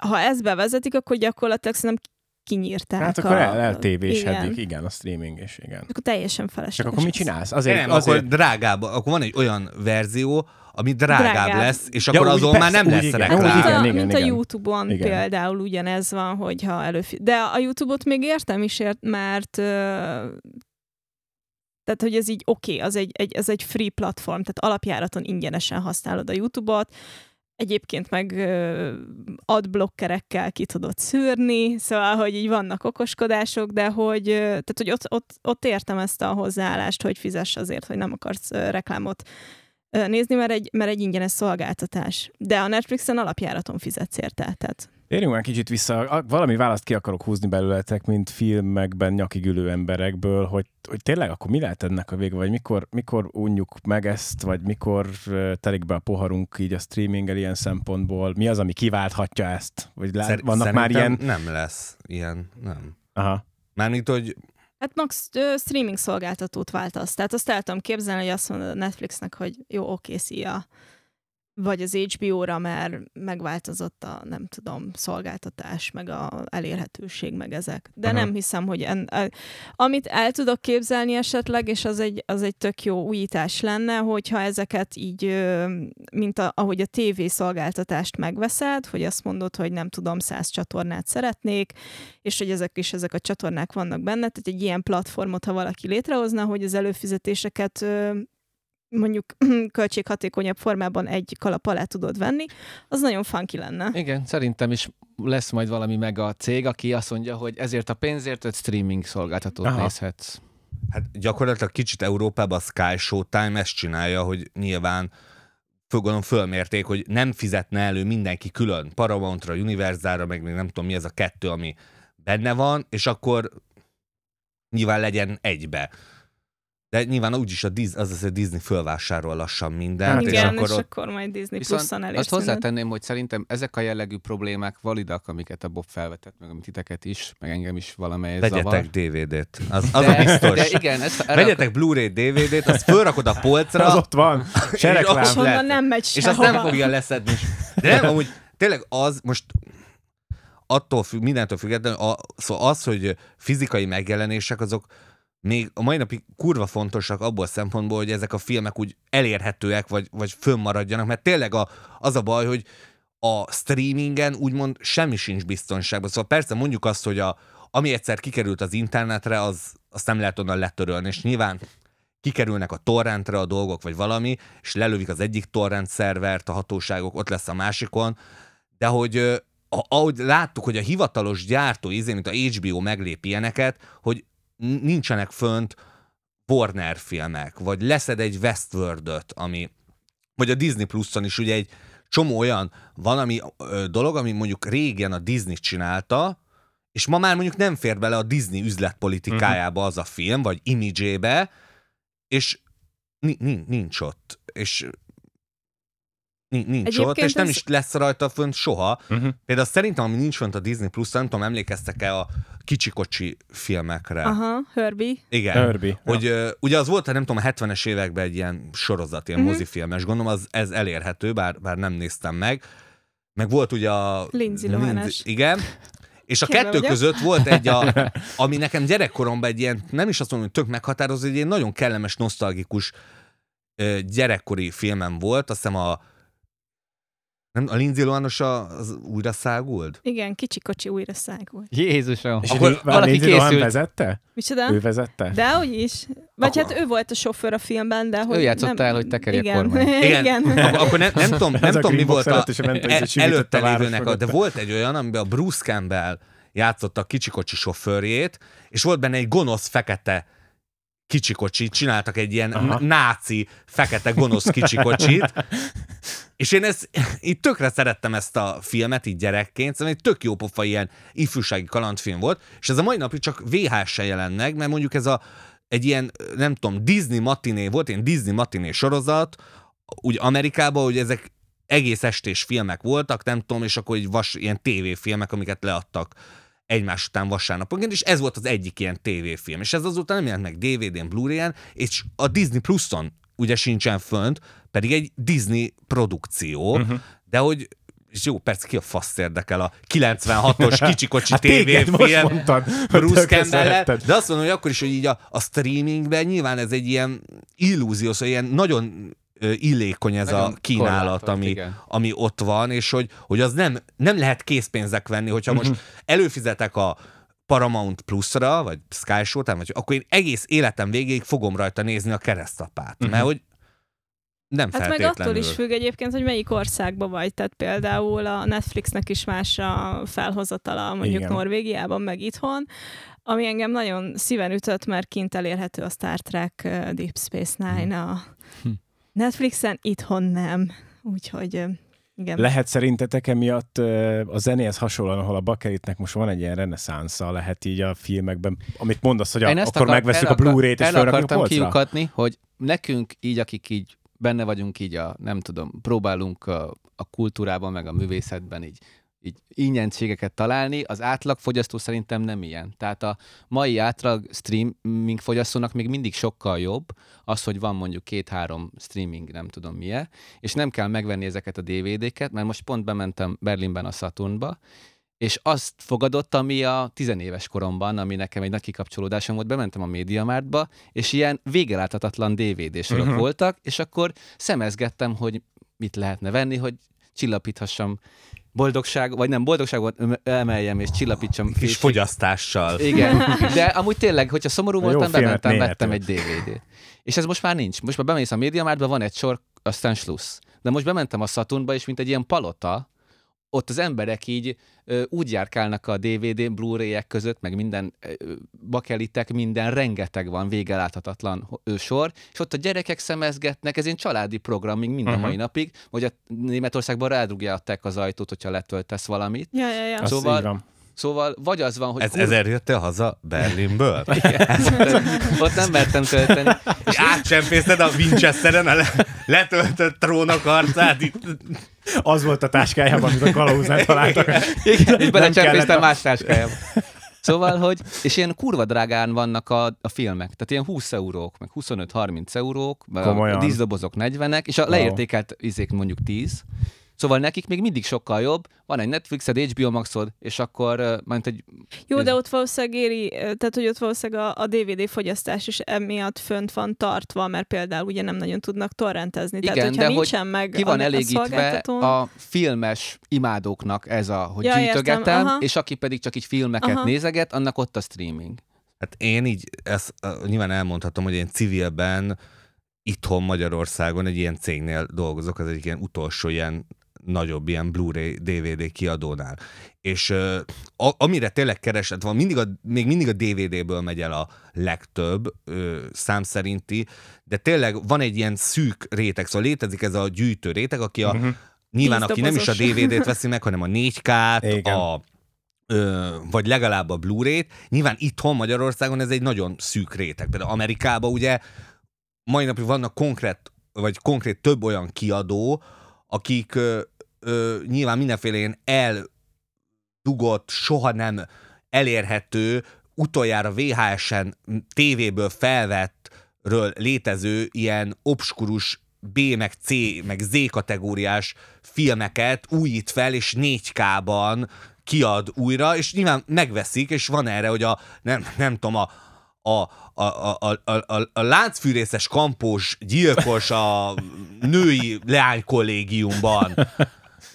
D: ha ezt bevezetik, akkor gyakorlatilag szerintem kinyírták.
B: Hát akkor
D: a,
B: el, eltévésedik,
D: igen.
B: igen. a streaming is, igen.
D: Akkor teljesen felesleges.
B: Csak akkor mit csinálsz? Azért,
A: Nem,
B: azért...
A: akkor drágább, akkor van egy olyan verzió, ami drágább,
D: Drágább.
A: lesz, és
B: Ja,
A: akkor
B: úgy
A: azon
B: persze,
A: már nem
B: úgy
A: lesz
B: igen.
A: reklám.
B: Úgy
D: Mint,
B: igen,
D: a,
B: igen,
D: mint a
B: igen.
D: YouTube-on
B: Igen.
D: például ugyanez van, hogyha előfi... De a YouTube-ot még értem is, ért, mert tehát, hogy ez így oké, okay, az egy, egy, ez egy free platform, tehát alapjáraton ingyenesen használod a YouTube-ot, egyébként meg adblockerekkel ki tudod szűrni, szóval, hogy így vannak okoskodások, de hogy, tehát, hogy ott, ott, ott értem ezt a hozzáállást, hogy fizess azért, hogy nem akarsz reklámot nézni, mert egy, mert egy ingyenes szolgáltatás. De a Netflixen alapjáraton fizetsz érte, tehát
B: Térjünk már kicsit vissza, valami választ ki akarok húzni belőletek, mint filmekben nyakig ülő emberekből, hogy, hogy tényleg akkor mi lehet ennek a vége, vagy mikor, mikor unjuk meg ezt, vagy mikor telik be a poharunk így a streaminggel ilyen szempontból, mi az, ami kiválthatja ezt? Vagy lá-
A: Szer-
B: vannak már ilyen...
A: Nem lesz ilyen, nem.
B: Aha.
A: Mármint, hogy
D: Hát max ö, streaming szolgáltatót váltasz. Tehát azt el tudom képzelni, hogy azt mondod a Netflixnek, hogy jó, oké, szia. Vagy az HBO-ra, mert megváltozott a, nem tudom, szolgáltatás, meg a elérhetőség, meg ezek. De
B: Aha.
D: nem hiszem, hogy en, a, amit el tudok képzelni esetleg, és az egy, az egy tök jó újítás lenne, hogyha ezeket így, mint a, ahogy a TV szolgáltatást megveszed, hogy azt mondod, hogy nem tudom, száz csatornát szeretnék, és hogy ezek is ezek a csatornák vannak benne, tehát egy ilyen platformot, ha valaki létrehozna, hogy az előfizetéseket mondjuk *clears throat* költséghatékonyabb formában egy kalap alá tudod venni, az nagyon funky lenne.
C: Igen, szerintem is lesz majd valami meg a cég, aki azt mondja, hogy ezért a pénzért öt streaming szolgáltatót
B: Aha.
C: nézhetsz.
A: hát gyakorlatilag kicsit Európában a Sky Showtime ezt csinálja, hogy nyilván föl- gondolom fölmérték, hogy nem fizetne elő mindenki külön Paramountra, Universalra, meg még nem tudom mi ez a kettő, ami benne van, és akkor nyilván legyen egybe. De nyilván úgyis a Disney, az az, hogy Disney fölvásárol lassan mindent,
B: Hát
A: és
D: Igen,
A: akkor
D: és
A: ott
D: akkor majd Disney
C: Viszont
D: Plus-on elérsz
C: azt hozzátenném, hogy szerintem ezek a jellegű problémák validak, amiket a Bob felvetett, meg amit titeket is, meg engem is valamelyes zavar.
A: vegyetek DVD-t. Az, az a biztos.
C: de igen, ezt,
A: Vegyetek Blu-ray DVD-t, azt fölrakod a polcra,
B: Az ott van, se
A: És
D: onnan nem megy
A: és azt nem fogja leszedni. De nem, amúgy tényleg az, most attól függ, mindentől függetlenül, a, szóval az, hogy fizikai megjelenések, azok még a mai napig kurva fontosak abból a szempontból, hogy ezek a filmek úgy elérhetőek, vagy, vagy fönnmaradjanak, mert tényleg a, az a baj, hogy a streamingen úgymond semmi sincs biztonságban. Szóval persze mondjuk azt, hogy a, ami egyszer kikerült az internetre, az, azt nem lehet onnan letörölni, és nyilván kikerülnek a torrentre a dolgok, vagy valami, és lelövik az egyik torrent szervert, a hatóságok, ott lesz a másikon, de hogy ahogy láttuk, hogy a hivatalos gyártó, izé, mint a HBO meglép ilyeneket, hogy nincsenek fönt Warner filmek, vagy leszed egy Westworld-öt, ami, vagy a Disney Plus-on is ugye egy csomó olyan van, ami ö, dolog, ami mondjuk régen a Disney csinálta, és ma már mondjuk nem fér bele a Disney üzletpolitikájába az a film, vagy imidzsébe, és ni- ni- nincs ott. És nincs
D: Egyébként
A: ott, és nem
D: ez-
A: is lesz rajta fönt soha.
B: Uh-huh.
A: Például szerintem, ami nincs fönt a Disney plus nem tudom, emlékeztek-e a kicsikocsi filmekre?
D: Aha, Herbie.
A: Igen.
B: Herbie.
A: Hogy ö, ugye az volt, nem tudom, a 70-es években egy ilyen sorozat, ilyen
D: Mhm.
A: mozifilmes, gondolom, az, ez elérhető, bár, bár nem néztem meg. Meg volt ugye a...
D: Lindsay Lohan-es.
A: Igen. És a
D: Képbe
A: kettő
D: vagyok.
A: között volt egy, a, *laughs* ami nekem gyerekkoromban egy ilyen, nem is azt mondom, hogy tök meghatározó, egy ilyen nagyon kellemes, nosztalgikus gyerekkori filmem volt, azt hiszem a Nem, a Lindsay Lohanos a- az újra száguld?
D: Igen, kicsi kocsi újra szágult.
C: Jézusom.
B: És
C: Akkor valaki
B: Lindsay Lohan vezette?
D: Micsoda?
B: Ő vezette?
D: De hogy is. Vagy
A: Akkor-
D: hát ő volt a sofőr a filmben, de hogy
C: játszotta
D: nem...
C: el, hogy tekeri a *laughs*
D: Igen.
A: Igen.
D: Igen.
A: Ak- akkor nem, nem tudom, nem tudom mi volt a,
B: hogy
A: e- előtte lévőnek, a, de volt egy olyan, amiben a Bruce Campbell játszotta a kicsikocsi sofőrjét, és volt benne egy gonosz fekete kicsikocsi, csináltak egy ilyen
B: Aha.
A: náci, fekete, gonosz kicsikocsit, *laughs* és én ezt, így tökre szerettem ezt a filmet, így gyerekként, szerintem egy tök jó pofa ilyen ifjúsági kalandfilm volt, és ez a mai napig csak VHS-en jelent meg, mert mondjuk ez a, egy ilyen, nem tudom, Disney matiné, volt ilyen Disney matiné sorozat, úgy Amerikában, hogy ezek egész estés filmek voltak, nem tudom, és akkor egy vas, ilyen tévéfilmek, amiket leadtak egymás után vasárnaponként, és ez volt az egyik ilyen tévéfilm. És ez azóta nem jelent meg DVD-n, Blu-ray-en, és a Disney Plus-on ugye sincsen fönt, pedig egy Disney produkció, uh-huh. de hogy és jó, persze ki a fasz érdekel a 96-os *laughs* kicsikocsi
B: Hát
A: tévéfilm
B: mondtad,
A: Bruce campbell de azt mondom, hogy akkor is, hogy így a, a streamingben nyilván ez egy ilyen illúzió, szóval ilyen nagyon illékony ez a
C: Nagyon
A: kínálat,
C: korlátolt,
A: ami,
C: igen.
A: ami ott van, és hogy, hogy az nem, nem lehet készpénzek venni, hogyha most előfizetek a Paramount Plus-ra, vagy Sky Showtime, vagy akkor én egész életem végéig fogom rajta nézni a keresztapát,
B: Mhm.
A: mert hogy nem
D: Hát meg attól is függ egyébként, hogy melyik országban vagy. Tehát például a Netflixnek is más a felhozatala mondjuk
B: Igen.
D: Norvégiában, meg itthon, ami engem nagyon szíven ütött, mert kint elérhető a Star Trek Deep Space Nine a
C: Hm.
D: Netflixen, itthon nem. Úgyhogy igen.
B: Lehet szerintetek emiatt a zenéhez hasonlóan, ahol a bakelitnek most van egy ilyen reneszánsza, lehet így a filmekben, amit mondasz, hogy a, akkor
C: akar-
B: megveszük
C: el
B: a Blu-ray-t és
C: El
B: a
C: akartam kiukatni, hogy nekünk így, akik így benne vagyunk így a, nem tudom, próbálunk a, a kultúrában, meg a művészetben így, így ingyenségeket találni, az átlag fogyasztó szerintem nem ilyen. Tehát a mai átlag streaming fogyasztónak még mindig sokkal jobb az, hogy van mondjuk két-három streaming, nem tudom milyen, és nem kell megvenni ezeket a DVD-ket, mert most pont bementem Berlinben a Saturnba, és azt fogadott, ami a tizenéves koromban, ami nekem egy nagy kikapcsolódásom volt, bementem a Mediamartba, és ilyen végeláthatatlan DVD sorok
B: Mhm.
C: uh-huh. voltak, és akkor szemezgettem, hogy mit lehetne venni, hogy csillapíthassam boldogság, vagy nem boldogságot emeljem és csillapítsam
A: Kis fogyasztással.
C: igen, *laughs* de amúgy tényleg, hogyha szomorú voltam, bementem, vettem egy DVD-t. És ez most már nincs. Most már bemész a Mediamarktba, van egy sor, aztán slussz. De most bementem a Saturnba, és mint egy ilyen palota, ott az emberek így ö, úgy járkálnak a DVD, Blu-ray-ek között, meg minden ö, bakelitek, minden rengeteg van, végeláthatatlan ö, sor, és ott a gyerekek szemezgetnek, ez egy családi program még minden
B: Mhm.
C: uh-huh. mai napig, hogy a Németországban rádrugják az ajtót, hogyha letöltesz valamit.
D: Ja, ja, ja.
C: Szóval-. Szóval vagy az van, hogy
A: Ez,
C: kurva-
A: ezért jöttél haza Berlinből? *laughs* *laughs*
C: ott nem mertem tölteni.
A: És átcsempészted a Winchesteren a le- letöltött trónok arcát itt.
B: Az volt a táskájában, amit a kalauznál találtak.
C: Igen, és belecsempésztem
B: a-
C: más táskájába. Szóval, hogy, és ilyen kurva drágán vannak a, a filmek, tehát ilyen 20 eurók, meg 25-30 eurók, meg a
B: Komolyan?
C: díszdobozok 40-ek, és a leértékelt izék mondjuk 10. Szóval nekik még mindig sokkal jobb, van egy Netflixed, HBO Maxod, és akkor majd egy...
D: Jó, de ott valószínűleg éri, tehát hogy ott valószínűleg a, a DVD fogyasztás is emiatt fönt van tartva, mert például ugye nem nagyon tudnak torrentezni. tehát,
C: Igen,
D: hogyha
C: de hogy
D: nincsen meg
C: Ki van
D: a,
C: elégítve
D: a
C: a filmes imádóknak ez a, hogy
D: Ja, értem,
C: gyűjtögetem,
D: aha.
C: és aki pedig csak így filmeket
D: Aha.
C: nézeget, annak ott a streaming.
A: Hát én így, ezt nyilván elmondhatom, hogy én civilben itthon Magyarországon egy ilyen cégnél dolgozok, az egyik ilyen utolsó ilyen nagyobb ilyen Blu-ray DVD kiadónál. És a, amire tényleg kereslet van, mindig a, még mindig a DVD-ből megy el a legtöbb uh, szám szerinti, de tényleg van egy ilyen szűk réteg, szóval létezik ez a gyűjtő réteg, aki a,
B: Mhm.
A: nyilván aki nem is a. DVD-t veszi meg, hanem a 4K-t,
B: Igen.
A: a ö, vagy legalább a Blu-ray-t. Nyilván itthon Magyarországon ez egy nagyon szűk réteg. Például Amerikában ugye mai napig vannak konkrét, vagy konkrét több olyan kiadó, akik ö, ö, nyilván mindenféle ilyen eldugott, soha nem elérhető, utoljára VHS-en, tévéből felvettről létező ilyen obskurus B, meg C, meg Z kategóriás filmeket újít fel, és 4K-ban kiad újra, és nyilván megveszik, és van erre, hogy a, nem, nem tudom, a, a, a, a, a, a, a láncfűrészes kampós gyilkos a női leánykollégiumban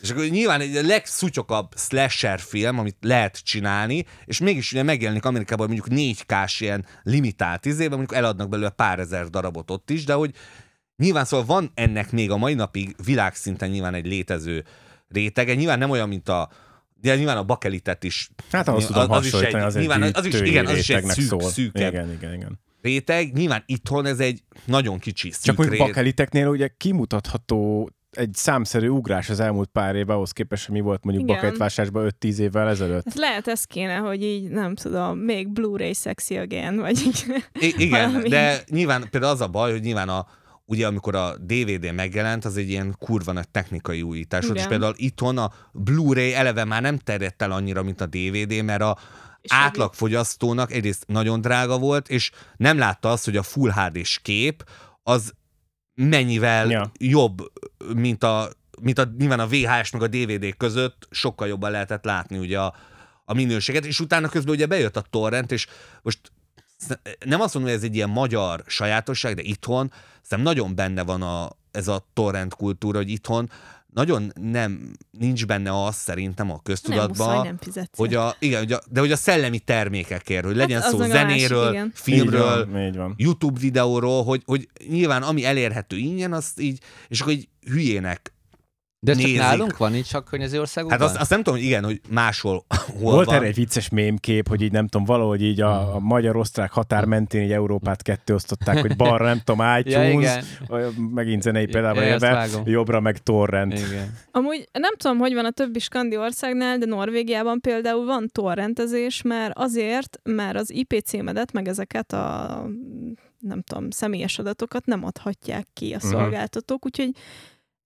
A: És akkor nyilván egy legszutyokabb slasher film, amit lehet csinálni, és mégis ugye megjelenik Amerikában mondjuk 4K-s ilyen limitált izében, mondjuk eladnak belőle pár ezer darabot ott is, de hogy nyilván szóval van ennek még a mai napig világszinten nyilván egy létező rétege, nyilván nem olyan, mint a de nyilván a bakelitet is.
B: Hát ahhoz tudom
A: az is egy,
B: az egy
A: nyilván az is, igen, az is egy
B: rétegnek
A: szűk,
B: szól.
A: szűkebb
B: Igen, igen, igen.
A: réteg. Nyilván itthon ez egy nagyon kicsi szűk
B: Csak
A: ré-
B: bakeliteknél ugye kimutatható egy számszerű ugrás az elmúlt pár évben, ahhoz képest, hogy mi volt mondjuk
D: Igen.
B: bakelitvásárban 5-10 évvel ezelőtt.
D: Hát lehet ez kéne, hogy így, nem tudom, még Blu-ray sexy again, vagy.
A: I- igen,
D: valami.
A: de nyilván például az a baj, hogy nyilván a, ugye amikor a DVD megjelent, az egy ilyen kurva nagy technikai újítás volt, és
D: Igen.
A: például itthon a Blu-ray eleve már nem terjedt el annyira, mint a DVD, mert a
D: És
A: átlagfogyasztónak egyrészt nagyon drága volt, és nem látta azt, hogy a Full HD-s kép az mennyivel
B: Ja.
A: jobb, mint a, mint a nyilván a VHS meg a DVD között sokkal jobban lehetett látni ugye a, a minőséget, és utána közben ugye bejött a torrent, és most nem azt mondom, hogy ez egy ilyen magyar sajátosság, de itthon szerintem nagyon benne van a, ez a torrent kultúra, hogy itthon nagyon nem, nincs benne az szerintem a
D: Nem
A: köztudatban,
D: muszáj, nem fizetsz.
A: hogy a, igen, hogy a, de hogy a szellemi termékekért, hogy legyen
D: az
A: szó
D: a másik,
A: zenéről,
D: igen.
A: filmről,
B: Így van, így van.
A: YouTube videóról, hogy, hogy nyilván ami elérhető ingyen, azt így, és akkor így hülyének.
C: De ez csak nálunk van, így csak környező országokban?
A: Hát azt, azt nem tudom, hogy igen, hogy máshol *laughs* hol
B: Volt
A: van.
B: erre egy vicces mémkép, hogy így nem tudom, valahogy így a, a magyar-osztrák határ mentén így Európát ketté osztották, hogy balra nem tudom, *laughs*
C: ja,
B: iTunes, olyan megint zenei példában
C: Ja,
B: élve, jobbra meg torrent.
C: igen.
D: Amúgy nem tudom, hogy van a többi skandi országnál, de Norvégiában például van torrentezés, mert azért, mert az IP címedet, meg ezeket a nem tudom, személyes adatokat nem adhatják ki a
B: Mhm.
D: szolgáltatók, úgyhogy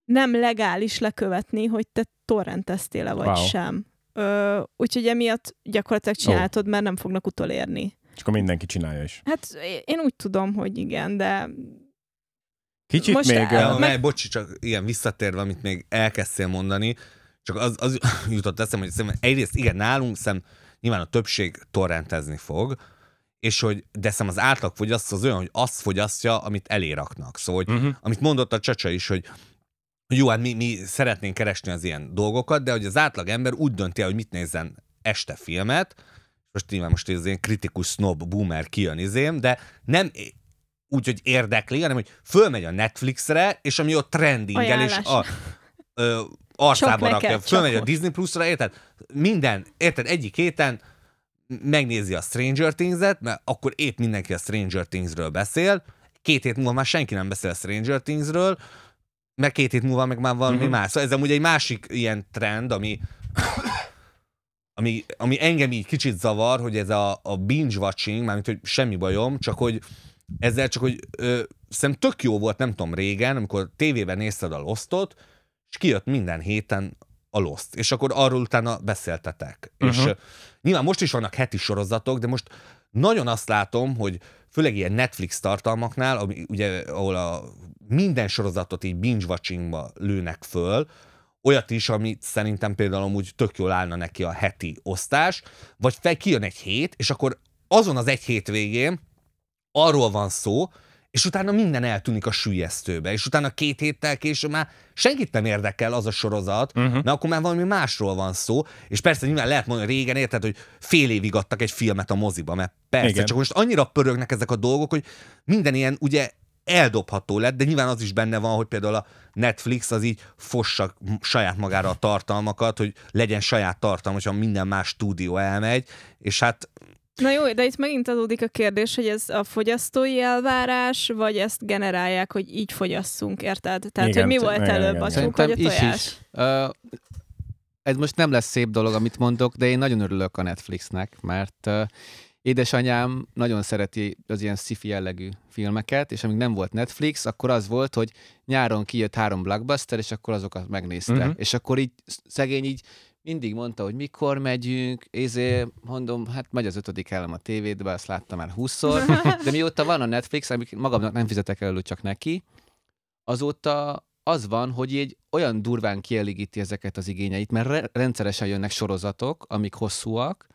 D: nem legális lekövetni, hogy te torrenteztél-e vagy
B: Wow.
D: sem. Ö, úgyhogy emiatt gyakorlatilag csináltod, mert nem fognak utolérni.
B: És akkor mindenki csinálja is.
D: Hát én úgy tudom, hogy igen, de
B: Kicsit
D: Most
B: még...
D: el-
B: uh,
A: meg... Bocsi, csak igen, visszatérve, amit még elkezdtél mondani, csak az, az *laughs* jutott eszembe, hogy szerintem egyrészt igen, nálunk szem, nyilván a többség torrentezni fog, és hogy de szem az átlagfogyasztó az olyan, hogy azt fogyasztja, amit eléraknak. Szóval, hogy
B: uh-huh.
A: amit mondott a csacsa is, hogy hogy jó, hát mi, mi szeretnénk keresni az ilyen dolgokat, de hogy az átlag ember úgy dönti el, hogy mit nézzen este filmet, most nyilván most ez ilyen kritikus snob boomer kijön izém, de nem úgy, hogy érdekli, hanem hogy fölmegy a Netflixre, és ami ott trendingel, és a, ö, arcába rakja, fölmegy a Disney Plus-ra, érted? Minden, érted, egyik héten megnézi a Stranger Things-et, mert akkor épp mindenki a Stranger Things-ről beszél, két hét múlva már senki nem beszél a Stranger Things-ről, mert két hét múlva meg már valami
B: Mhm.
A: uh-huh. más. Szóval ez amúgy egy másik ilyen trend, ami, ami, ami engem így kicsit zavar, hogy ez a, a binge-watching, mármint, hogy semmi bajom, csak hogy ezzel csak, hogy ö, szerintem tök jó volt, nem tudom, régen, amikor tévében nézted a Lostot, és kijött minden héten a Lost, és akkor arról utána beszéltetek. Uh-huh. És
B: Mhm.
A: nyilván most is vannak heti sorozatok, de most nagyon azt látom, hogy főleg ilyen Netflix tartalmaknál, ami, ugye, ahol a minden sorozatot így binge-watchingba lőnek föl, olyat is, amit szerintem például amúgy tök jól állna neki a heti osztás, vagy fel kijön egy hét, és akkor azon az egy hét végén arról van szó, és utána minden eltűnik a sülyeztőbe, és utána két héttel később már senkit nem érdekel az a sorozat,
B: Uh-huh.
A: mert akkor már valami másról van szó, és persze nyilván lehet mondani, régen érted, hogy fél évig adtak egy filmet a moziba, mert persze.
B: Igen.
A: csak most annyira pörögnek ezek a dolgok, hogy minden ilyen ugye eldobható lett, de nyilván az is benne van, hogy például a Netflix az így fossa saját magára a tartalmakat, hogy legyen saját tartalma, hogyha minden más stúdió elmegy, és hát
D: Na jó, de itt megint adódik a kérdés, hogy ez a fogyasztói elvárás, vagy ezt generálják, hogy így fogyasszunk, érted? Tehát,
B: Igen,
D: hogy mi
B: t-
D: volt
B: igen,
D: előbb,
B: igen,
D: a tyúk vagy a
C: Szerintem is
D: tojás?
C: is. Uh, ez most nem lesz szép dolog, amit mondok, de én nagyon örülök a Netflixnek, mert uh, édesanyám nagyon szereti az ilyen sci jellegű filmeket, és amíg nem volt Netflix, akkor az volt, hogy nyáron kijött három blockbuster, és akkor azokat megnézte. Uh-huh. És akkor így szegény így mindig mondta, hogy mikor megyünk, ézé, mondom, hát megy az ötödik elem a tévédbe, azt láttam már húszszor, *laughs* de mióta van a Netflix, amik magamnak nem fizetek elő, csak neki, azóta az van, hogy így olyan durván kielégíti ezeket az igényeit, mert re- rendszeresen jönnek sorozatok, amik hosszúak,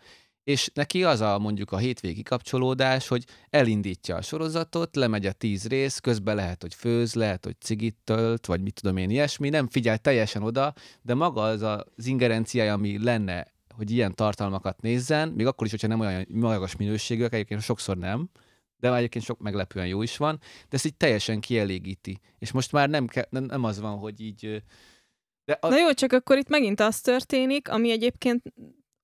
C: és neki az a mondjuk a hétvégi kapcsolódás, hogy elindítja a sorozatot, lemegy a tíz rész, közben lehet, hogy főz, lehet, hogy cigit tölt, vagy mit tudom én, ilyesmi, nem figyel teljesen oda, de maga az az ingerenciája, ami lenne, hogy ilyen tartalmakat nézzen, még akkor is, hogyha nem olyan magas minőségűek, egyébként sokszor nem, de egyébként sok meglepően jó is van, de ezt így teljesen kielégíti. És most már nem, ke- nem, az van, hogy így...
D: De a... Na jó, csak akkor itt megint az történik, ami egyébként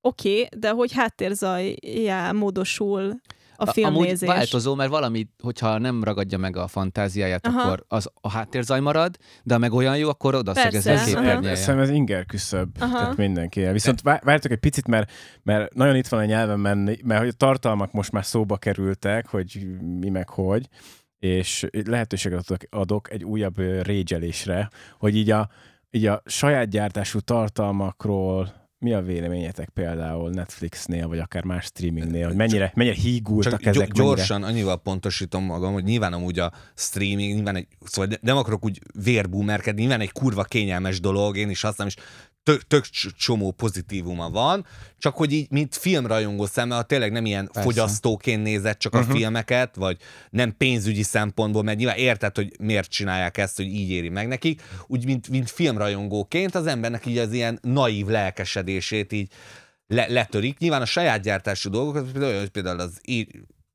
D: oké, okay, de hogy háttérzajjá módosul a filmnézés.
C: Amúgy változó, mert valami, hogyha nem ragadja meg a fantáziáját, Aha. akkor az a háttérzaj marad, de ha meg olyan jó, akkor oda szögezi a képernyője.
B: Szerintem ez inger küszöbb, tehát mindenki. Viszont várjátok egy picit, mert, mert nagyon itt van a nyelven menni, mert hogy a tartalmak most már szóba kerültek, hogy mi meg hogy, és lehetőséget adok egy újabb régyelésre, hogy így a, így a saját gyártású tartalmakról mi a véleményetek például Netflixnél, vagy akár más streamingnél, hogy mennyire, mennyire hígultak Csak ezek?
A: Gyorsan
B: mennyire...
A: annyival pontosítom magam, hogy nyilván amúgy a streaming, nyilván egy, szóval nem akarok úgy vérbúmerkedni, nyilván egy kurva kényelmes dolog, én is használom, és tök, tök csomó pozitívuma van, csak hogy így, mint filmrajongó szemmel, ha tényleg nem ilyen Persze. fogyasztóként nézett csak uh-huh. a mhm. filmeket, vagy nem pénzügyi szempontból, mert nyilván érted, hogy miért csinálják ezt, hogy így éri meg nekik, úgy, mint, mint filmrajongóként az embernek így az ilyen naív lelkesedését így le, letörik. Nyilván a saját gyártású dolgokat, például, például az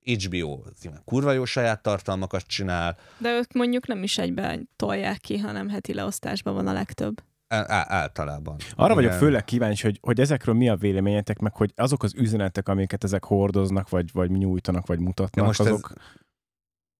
A: HBO kurva jó saját tartalmakat csinál.
D: De ők mondjuk nem is egyben tolják ki, hanem heti leosztásban van a legtöbb.
A: Á, általában.
B: Arra Igen. vagyok főleg kíváncsi, hogy, hogy ezekről mi a véleményetek, meg hogy azok az üzenetek, amiket ezek hordoznak, vagy, vagy nyújtanak, vagy mutatnak, most azok... Ez,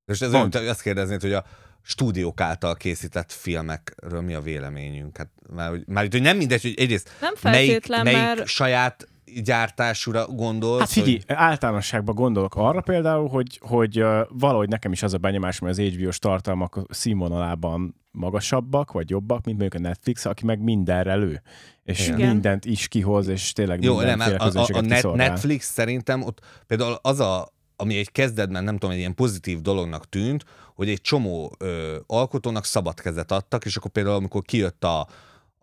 A: most ez olyan, azt kérdeznéd, hogy a stúdiók által készített filmekről mi a véleményünk? Hát már, már hogy nem mindegy, hogy egyrészt
D: nem
A: melyik, melyik mert... saját gyártásúra gondolsz?
B: Hát figyelj, hogy... általánosságban gondolok arra például, hogy, hogy valahogy nekem is az a benyomás, hogy az HBO-s tartalmak színvonalában magasabbak, vagy jobbak, mint mondjuk a Netflix, aki meg mindenre lő. És Igen. mindent is kihoz, és tényleg Jó, nem, a, a, a net,
A: Netflix szerintem ott például az a, ami egy kezdetben nem tudom, egy ilyen pozitív dolognak tűnt, hogy egy csomó ö, alkotónak szabad kezet adtak, és akkor például amikor kijött a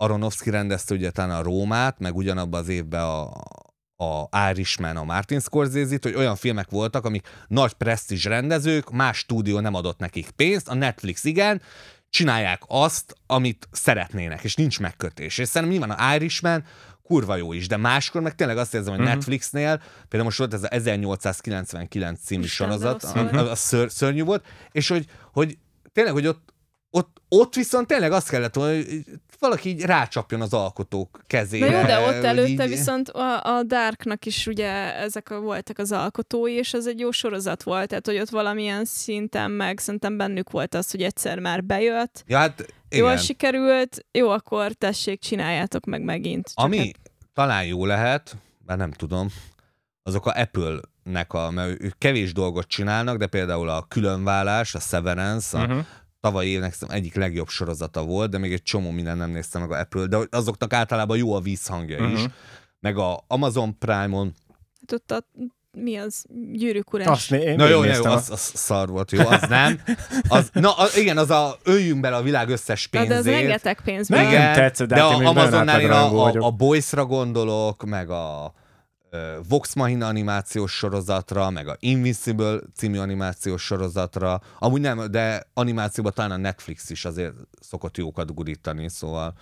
A: Aronofsky rendezte ugye talán a Rómát, meg ugyanabban az évben a, a Irishman, a Martin scorsese hogy olyan filmek voltak, amik nagy presztízs rendezők, más stúdió nem adott nekik pénzt, a Netflix igen, csinálják azt, amit szeretnének, és nincs megkötés. És szerintem nyilván a Irishman kurva jó is, de máskor meg tényleg azt érzem, hogy uh-huh. Netflixnél, például most volt ez a 1899 című sorozat, a, a ször, szörnyű volt, és hogy, hogy tényleg, hogy ott ott, ott viszont tényleg azt kellett volna, hogy valaki így rácsapjon az alkotók kezére.
D: Na jó, de ott előtte így... viszont a, a Darknak is ugye ezek a, voltak az alkotói, és ez egy jó sorozat volt, tehát hogy ott valamilyen szinten meg szerintem bennük volt az, hogy egyszer már bejött.
A: Ja, hát igen.
D: Jól sikerült, jó, akkor tessék, csináljátok meg megint.
A: Csak Ami hát... talán jó lehet, mert nem tudom, azok a Apple-nek a, mert ők kevés dolgot csinálnak, de például a különvállás, a Severance, uh-huh. Tavaly évnek egyik legjobb sorozata volt, de még egy csomó minden nem néztem meg a Apple, de azoknak általában jó a vízhangja uh-huh. is. Meg a Amazon Prime-on.
D: Hát ott a mi az? Gyűrűk urás. Azt
A: én Na jó, jó, az, az szar volt, jó, az nem. Az, na a, igen, az a öljünk bele a világ összes pénzét. Na, de
D: az rengeteg pénz.
B: Nem, igen, tetszett, de, de
A: a Amazonnál én a, a, a Boys-ra gondolok, meg a Vox Machina animációs sorozatra, meg a Invincible című animációs sorozatra. Amúgy nem, de animációban talán a Netflix is azért szokott jókat gurítani, szóval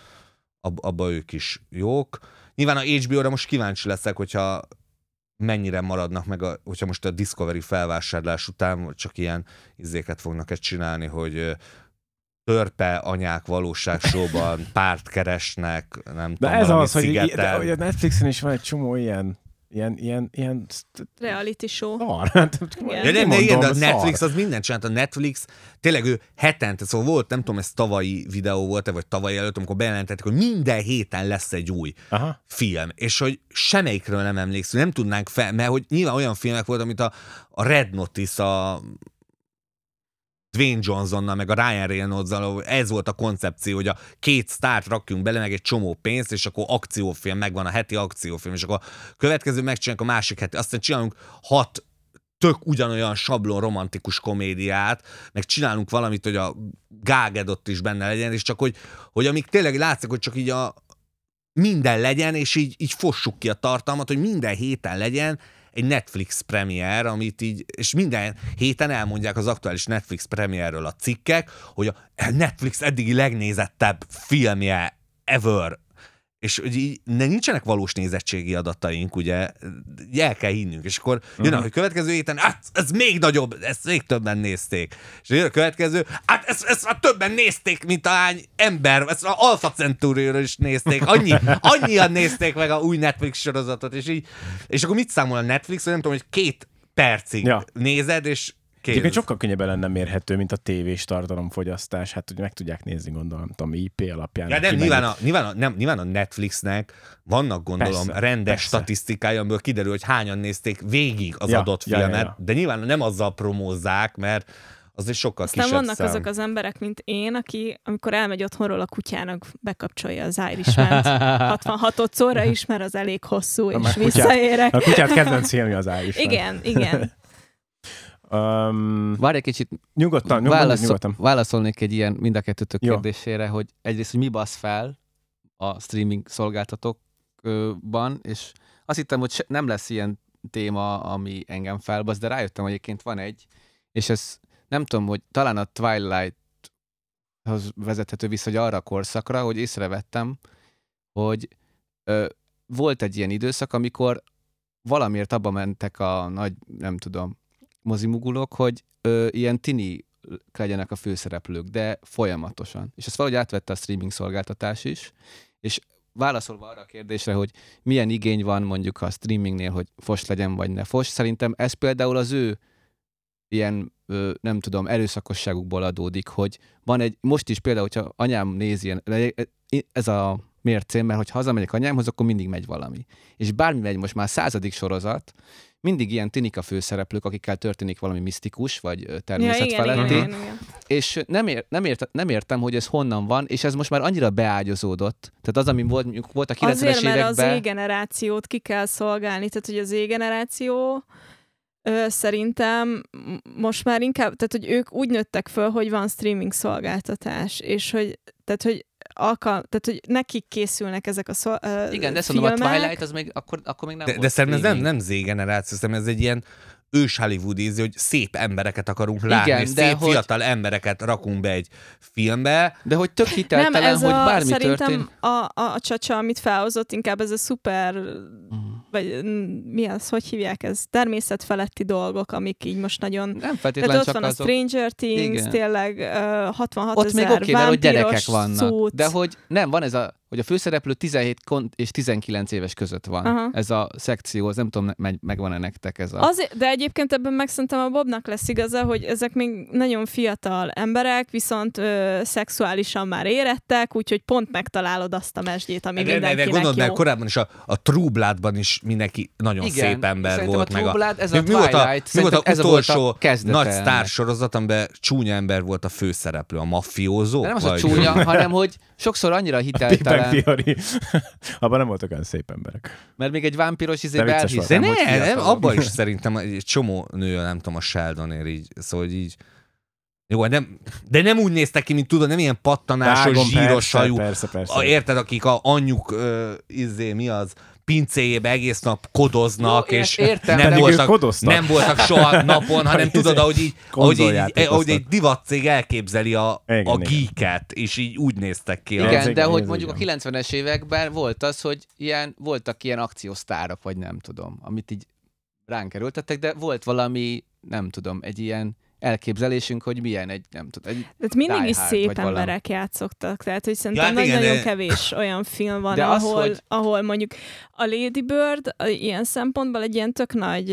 A: ab, abba ők is jók. Nyilván a HBO-ra most kíváncsi leszek, hogyha mennyire maradnak meg, a, hogyha most a Discovery felvásárlás után csak ilyen izéket fognak ezt csinálni, hogy törpe anyák valóságsóban *laughs* párt keresnek, nem
B: de tudom, ez az, hogy, de, hogy a Netflixen is van egy csomó ilyen ilyen, ilyen, ilyen...
D: Reality show.
B: Szar. *laughs* Hát,
A: igen. De nem, de igen, de a Netflix az mindent csinált. A Netflix tényleg ő hetente, szóval volt, nem tudom, ez tavalyi videó volt-e, vagy tavalyi előtt, amikor bejelentették, hogy minden héten lesz egy új Aha. film, és hogy semmelyikről nem emlékszünk, nem tudnánk fel, mert hogy nyilván olyan filmek volt, amit a, a Red Notice, a Dwayne Johnsonnal, meg a Ryan reynolds ez volt a koncepció, hogy a két sztárt rakjunk bele, meg egy csomó pénzt, és akkor akciófilm, megvan a heti akciófilm, és akkor a következő megcsináljuk a másik heti, aztán csinálunk hat tök ugyanolyan sablon romantikus komédiát, meg csinálunk valamit, hogy a Gágedott is benne legyen, és csak hogy, hogy amik tényleg látszik, hogy csak így a minden legyen, és így, így fossuk ki a tartalmat, hogy minden héten legyen egy Netflix premier, amit így, és minden héten elmondják az aktuális Netflix premierről a cikkek, hogy a Netflix eddigi legnézettebb filmje ever és hogy így ne, nincsenek valós nézettségi adataink, ugye, el kell hinnünk, és akkor jön uh-huh. a következő héten, hát ez még nagyobb, ezt még többen nézték. És jön a következő, hát ezt, ezt már többen nézték, mint a hány ember, ezt a Alpha centauri is nézték, annyi, annyian nézték meg a új Netflix sorozatot, és így, és akkor mit számol a Netflix, nem tudom, hogy két percig ja. nézed, és
B: Kéz. Egyébként sokkal könnyebben lenne mérhető, mint a tévés tartalomfogyasztás. Hát, hogy meg tudják nézni, gondolom, tudom, IP alapján.
A: Ja, nem, nyilván a, nyilván, a, nem, nyilván a Netflixnek vannak, gondolom, persze, rendes persze. statisztikája, amiből kiderül, hogy hányan nézték végig az ja, adott filmet, ja, ja, ja. de nyilván nem azzal promózzák, mert az egy sokkal
D: Aztán
A: kisebb
D: vannak
A: szám.
D: azok az emberek, mint én, aki amikor elmegy otthonról a kutyának, bekapcsolja az Irishman-t 66 szóra is, mert az elég hosszú, és visszaérek.
B: A kutyát kedvenc *laughs* filmi az Irishman.
D: Igen, igen.
C: Um, Várj egy kicsit.
B: Nyugodtan, nyugodtan, válaszol, nyugodtan.
C: Válaszolnék egy ilyen mind a kettőtök kérdésére, hogy egyrészt, hogy mi basz fel a streaming szolgáltatókban, és azt hittem, hogy nem lesz ilyen téma, ami engem felbasz, de rájöttem, hogy egyébként van egy, és ez nem tudom, hogy talán a Twilight az vezethető vissza, hogy arra a korszakra, hogy észrevettem, hogy ö, volt egy ilyen időszak, amikor valamiért abba mentek a nagy, nem tudom, mozimugulok, hogy ö, ilyen tini legyenek a főszereplők, de folyamatosan. És ezt valahogy átvette a streaming szolgáltatás is, és válaszolva arra a kérdésre, hogy milyen igény van mondjuk a streamingnél, hogy fos legyen vagy ne fos, szerintem ez például az ő ilyen, ö, nem tudom, erőszakosságukból adódik, hogy van egy, most is például, hogyha anyám nézi ilyen, ez a mércém, mert ha hazamegyek anyámhoz, akkor mindig megy valami. És bármi megy most már századik sorozat, mindig ilyen tinika főszereplők, akikkel történik valami misztikus, vagy természetfeletti. Ja, igen, igen, igen. És nem, ér, nem, ért, nem értem, hogy ez honnan van, és ez most már annyira beágyazódott. Tehát az, ami volt, volt a 90-es
D: Azért, mert az Z-generációt ki kell szolgálni, tehát hogy az Z-generáció Ö, szerintem most már inkább, tehát hogy ők úgy nőttek föl, hogy van streaming szolgáltatás, és hogy, tehát hogy alkal, tehát hogy nekik készülnek ezek a szol, uh,
C: Igen, de ezt mondom, a Twilight az még, akkor, akkor még nem
A: De,
C: volt
A: de szerintem ez nem, nem Z-generáció, szerintem ez egy ilyen ős Hollywood ízi, hogy szép embereket akarunk látni, Igen, de szép hogy... fiatal embereket rakunk be egy filmbe.
C: De hogy tök hiteltelen, nem, ez hogy a, bármi
D: szerintem
C: történt.
D: A, a, a csacsa, amit felhozott, inkább ez a szuper, mm. Vagy mi az, hogy hívják ez, természetfeletti dolgok, amik így most nagyon...
C: Nem feltétlenül
D: ott
C: csak
D: van
C: azok.
D: a Stranger Things, Igen. tényleg uh, 66
C: Ott
D: ezer
C: még oké, okay, hogy gyerekek vannak.
D: Szót.
C: De hogy nem, van ez a hogy a főszereplő 17 és 19 éves között van. Aha. Ez a szekció, az nem tudom, meg, megvan-e nektek ez a...
D: Azért, de egyébként ebben meg szerintem a Bobnak lesz igaza, hogy ezek még nagyon fiatal emberek, viszont ö, szexuálisan már érettek, úgyhogy pont megtalálod azt a mesdjét, ami de, mindenkinek de, gondolod, jó. mert
A: korábban is a, a True Bloodban is mindenki nagyon Igen, szép ember volt.
C: A True Blood, ez a
A: mi volt a, mi volt a
C: ez
A: utolsó
C: volt a
A: nagy sztársorozat, amiben csúnya ember volt a főszereplő, a mafiózó?
C: De nem az vagy? a csúnya, *laughs* hanem hogy sokszor annyira hiteltelen.
B: Abban nem. voltak olyan szép emberek.
C: Mert még egy vámpiros izé
A: De De ne, nem, abban is szerintem egy csomó nő, nem tudom, a Sheldonér így, szóval így jó, nem, de nem úgy néztek ki, mint tudod, nem ilyen pattanásos, Vágom, zsíros
B: persze, Persze, persze.
A: Érted, akik a anyjuk, uh, izé, mi az, pincéjébe egész nap kodoznak, Jó, és értem, nem, voltak, nem voltak soha *laughs* napon, hanem tudod, ahogy, így, ahogy, így, ahogy egy divatcég elképzeli a, igen, a geeket, és így úgy néztek ki.
C: Igen, de hogy mondjuk a 90-es években volt az, hogy ilyen, voltak ilyen akciósztárok, vagy nem tudom, amit így ránk erőltettek, de volt valami, nem tudom, egy ilyen elképzelésünk, hogy milyen egy, nem tudom, egy
D: Tehát mindig is szép emberek játszottak, tehát hogy szerintem ja, nagyon, nagyon de... kevés olyan film van, de ahol, az, hogy... ahol mondjuk a Lady Bird a, ilyen szempontból egy ilyen tök nagy,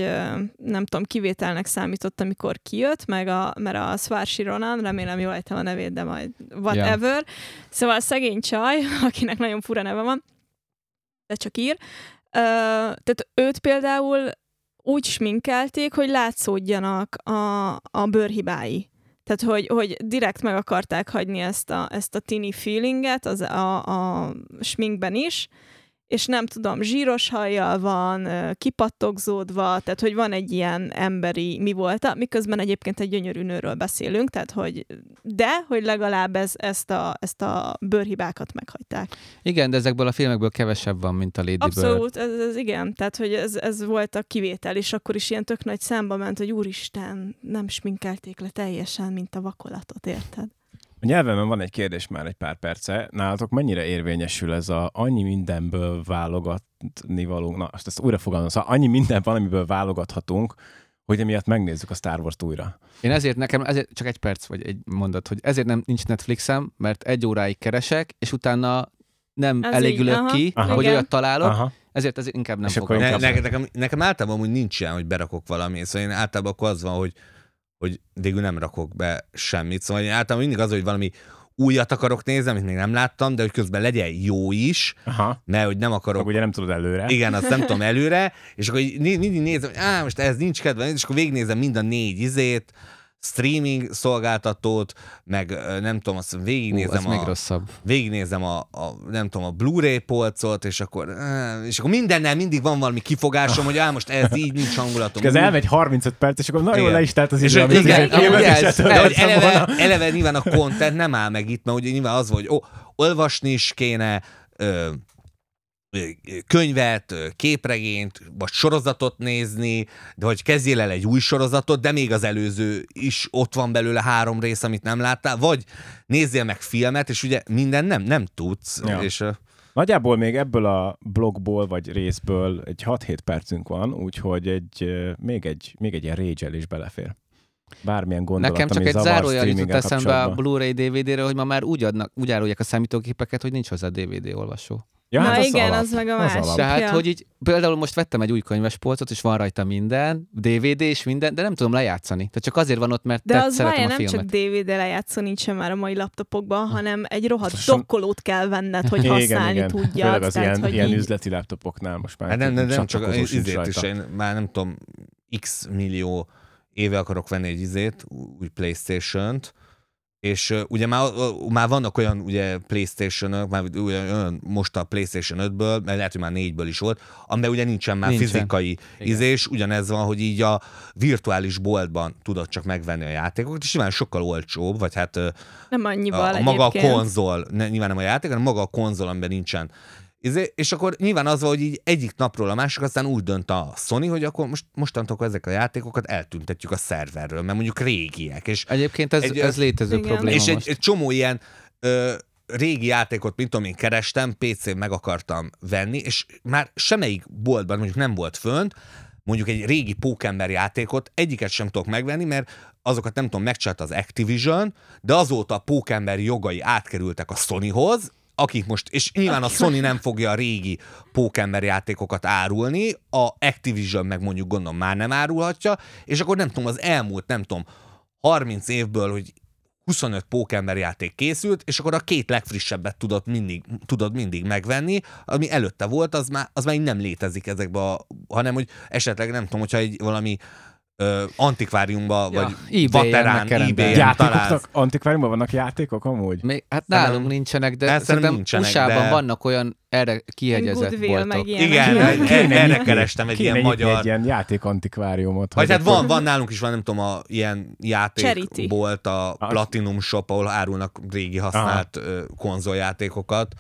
D: nem tudom, kivételnek számított, amikor kijött, meg a, mert a Svarsi Ronan, remélem jól ejtem a nevét, de majd whatever. Yeah. Szóval a szegény csaj, *laughs* akinek nagyon fura neve van, de csak ír, Uh, tehát őt például úgy sminkelték, hogy látszódjanak a, a bőrhibái. Tehát, hogy, hogy direkt meg akarták hagyni ezt a, ezt a tini feelinget az, a, a sminkben is, és nem tudom, zsíros hajjal van, kipattogzódva, tehát hogy van egy ilyen emberi mi volt, miközben egyébként egy gyönyörű nőről beszélünk, tehát hogy de, hogy legalább ez, ezt, a, ezt a bőrhibákat meghagyták.
C: Igen, de ezekből a filmekből kevesebb van, mint a Lady Bird.
D: Abszolút, ez, ez igen, tehát hogy ez, ez volt a kivétel, és akkor is ilyen tök nagy számba ment, hogy úristen, nem sminkelték le teljesen, mint a vakolatot, érted?
B: A nyelvemen van egy kérdés már egy pár perce. Nálatok mennyire érvényesül ez a annyi mindenből válogatni való, na, azt ezt újra fogalmazom, szóval annyi minden van, amiből válogathatunk, hogy emiatt megnézzük a Star Wars-t újra.
C: Én ezért nekem, ezért csak egy perc vagy egy mondat, hogy ezért nem nincs Netflixem, mert egy óráig keresek, és utána nem
D: Ez
C: elégülök
D: így, aha,
C: ki,
B: Aha.
C: hogy
D: igen.
C: olyat találok,
B: Aha.
C: ezért ezért inkább nem
B: És
C: fogom.
A: Ne, ne, nekem, nekem általában úgy nincs ilyen, hogy berakok valami, szóval én általában akkor az van, hogy, hogy végül nem rakok be semmit. Szóval én általában mindig az, hogy valami újat akarok nézni, amit még nem láttam, de hogy közben legyen jó is,
B: Aha.
A: mert hogy nem akarok
B: Akkor ugye nem tudod előre.
A: Igen, azt nem tudom *laughs* előre, és akkor mindig nézem, hogy á, most ez nincs kedve, és akkor végignézem mind a négy izét, streaming szolgáltatót, meg nem tudom, azt végignézem,
C: még
A: a,
C: rosszabb.
A: végignézem a, a, nem tudom, a Blu-ray polcot, és akkor, és akkor mindennel mindig van valami kifogásom, hogy á, most ez így nincs hangulatom.
B: És ez elmegy 35 perc, és akkor nagyon
A: Igen.
B: le is telt az idő, amit
A: igen,
C: ez-
A: De hogy eleve,
B: volna.
A: eleve nyilván a content nem áll meg itt, mert ugye nyilván az, hogy ó, olvasni is kéne, ö, könyvet, képregényt, vagy sorozatot nézni, de hogy kezdjél el egy új sorozatot, de még az előző is ott van belőle három rész, amit nem láttál, vagy nézzél meg filmet, és ugye minden nem, nem tudsz,
B: Ja.
A: és
B: Nagyjából még ebből a blogból vagy részből egy 6-7 percünk van, úgyhogy egy, még egy, még egy ilyen rage is belefér. Bármilyen gondolat,
C: Nekem csak
B: ami
C: egy zárójel jutott eszembe a. Blu-ray DVD-ről, hogy ma már úgy, adnak, úgy árulják a számítógépeket, hogy nincs hozzá DVD olvasó.
B: Ja,
D: Na
B: hát az
D: igen,
B: alap.
D: az meg a
B: Az
D: másik.
C: Tehát,
D: Ja.
C: hogy így, például most vettem egy új könyves polcot, és van rajta minden, DVD és minden, de nem tudom lejátszani. Tehát csak azért van ott, mert
D: De az
C: szeretem
D: várja,
C: a
D: nem
C: filmet.
D: csak DVD lejátszó nincsen már a mai laptopokban, hanem egy rohadt
B: Pontosan.
D: dokkolót kell venned, hogy *laughs* használni
B: igen.
D: tudjad.
B: Főleg az
D: tehát,
B: ilyen,
D: hogy
B: ilyen
D: így-
B: üzleti laptopoknál most már.
A: hát nem, nem, nem csak
B: sincs
A: izét is, én már nem tudom, x millió éve akarok venni egy izét, új Playstation-t, és uh, ugye már, uh, már vannak olyan ugye Playstation-ök, már ugye, olyan most a Playstation 5-ből, mert lehet, hogy már 4-ből is volt, amiben ugye nincsen már
C: Nincsen.
A: fizikai
C: Igen.
A: izés, ugyanez van, hogy így a virtuális boltban tudod csak megvenni a játékokat, és nyilván sokkal olcsóbb, vagy hát
D: Nem annyival
A: a, a maga a konzol, ne, nyilván nem a játék, hanem maga a konzol, amiben nincsen. Izé, és akkor nyilván az van, hogy így egyik napról a másik, aztán úgy dönt a Sony, hogy akkor most mostantól ezek a játékokat eltüntetjük a szerverről, mert mondjuk régiek. És,
C: Egyébként ez,
A: Egy-
C: ez létező
D: Igen.
C: probléma
A: és egy,
C: most.
A: egy csomó ilyen ö, régi játékot, mint tudom én kerestem, PC-n meg akartam venni, és már semmelyik boltban mondjuk nem volt fönt, mondjuk egy régi pókember játékot, egyiket sem tudok megvenni, mert azokat nem tudom, megcsinált az Activision, de azóta a pókember jogai átkerültek a Sonyhoz, akik most, és nyilván a Sony nem fogja a régi pókember játékokat árulni, a Activision meg mondjuk gondolom már nem árulhatja, és akkor nem tudom, az elmúlt, nem tudom, 30 évből, hogy 25 pókember játék készült, és akkor a két legfrissebbet tudod mindig, tudod mindig megvenni, ami előtte volt, az már, az már így nem létezik ezekbe, a, hanem hogy esetleg nem tudom, hogyha egy valami ö, antikváriumba,
C: Ja,
A: vagy
C: eBay-en
A: vaterán, ebay-en találsz.
B: Antikváriumban vannak játékok amúgy?
C: Még, hát
A: Szerintem-
C: nálunk nincsenek, de
A: szerintem
C: szerintem
A: nincsenek,
C: USA-ban
A: de-
C: vannak olyan erre kihegyezett boltok.
A: Igen,
B: Kéne-
A: erre kerestem egy ilyen magyar...
B: egy ilyen játékantikváriumot.
A: Vagy
B: hogy
A: hát van, van nálunk is van, nem tudom, a ilyen játékbolt, a Platinum Shop, ahol árulnak régi használt konzoljátékokat.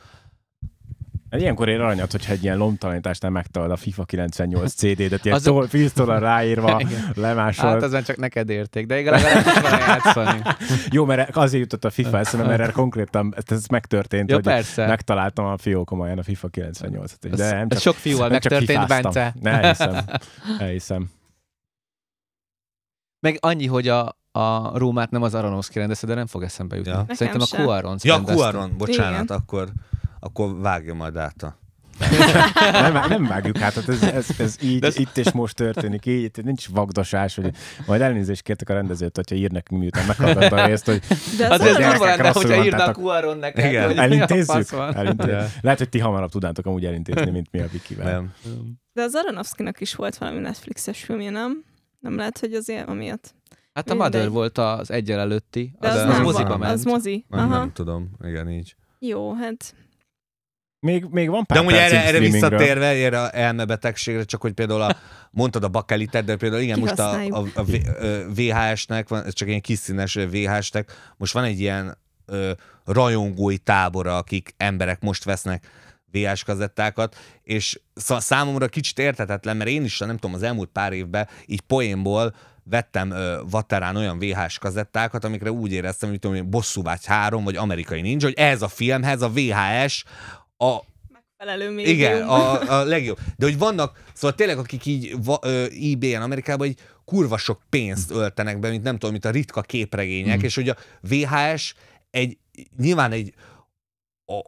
B: Hát Ilyenkor ér aranyat, hogyha egy ilyen lomtalanításnál megtalad a FIFA 98 CD-det, ilyen
C: Az-
B: tol, víztollal ráírva, *laughs*
C: Igen.
B: lemásolt.
C: Hát azon csak neked érték, de legalább is van játszani. *laughs*
B: Jó, mert azért jutott a FIFA eszembe, mert erre konkrétan ez megtörtént,
C: Jó,
B: hogy
C: persze.
B: megtaláltam a fiókomaján a FIFA 98-at. De
C: Ez-
B: nem
C: ez
B: csak,
C: sok fiúval megtörtént. Bence.
B: Ne hiszem. Elhiszem.
C: Meg annyi, hogy a, a Rómát nem az Aronofsky rendezte, de nem fog eszembe jutni.
A: Ja.
C: Szerintem a
D: sem.
C: Cuarón
A: Ja. Kuaron, bocsánat,
D: Igen.
A: akkor, akkor vágja majd át a... *laughs*
B: Nem, nem vágjuk hát, hát ez, ez, ez így,
C: De ez-
B: itt és most történik, így, itt nincs vagdosás, hogy majd elnézést kértek a rendezőt, hogyha ír nekünk, miután meghallgatta a részt, hogy
D: De
C: Hát
D: az
C: ez
B: gyerekek,
C: durva lenne, hogyha írna a Cuarón neked,
A: Igen.
C: hogy mi a
B: elintézzük. *laughs* elintézzük. Lehet, hogy ti hamarabb tudnátok amúgy elintézni, mint mi a Vikivel.
A: Nem.
D: De az Aronofsky-nak is volt valami Netflixes filmje, nem? Nem lehet, hogy azért amiatt.
C: Hát a
D: Mindegy.
C: Mother volt az egyel előtti, az,
D: az,
C: az, moziba ment.
D: Az mozi.
A: Nem,
D: Aha.
A: nem tudom, igen, így.
D: Jó, hát
B: Még, még van pár
A: De amúgy erre, erre visszatérve, erre a elmebetegségre, csak hogy például a, mondtad a bakelitet, de például igen, most a, a, a VHS-nek, van, ez csak ilyen kis színes VHS-nek, most van egy ilyen ö, rajongói tábora, akik emberek most vesznek VHS kazettákat, és szá- számomra kicsit érthetetlen, mert én is, nem tudom, az elmúlt pár évben így poénból vettem ö, Vaterán olyan VHS kazettákat, amikre úgy éreztem, hogy tudom, hogy Bosszúvágy 3, vagy Amerikai Ninja, hogy ez a filmhez a VHS a,
D: Felelő médium.
A: igen, a, *laughs* a legjobb. De hogy vannak, szóval tényleg, akik így eBay-en Amerikában így kurva sok pénzt öltenek be, mint nem tudom, mint a ritka képregények,
B: Mm.
A: és hogy a VHS egy, nyilván egy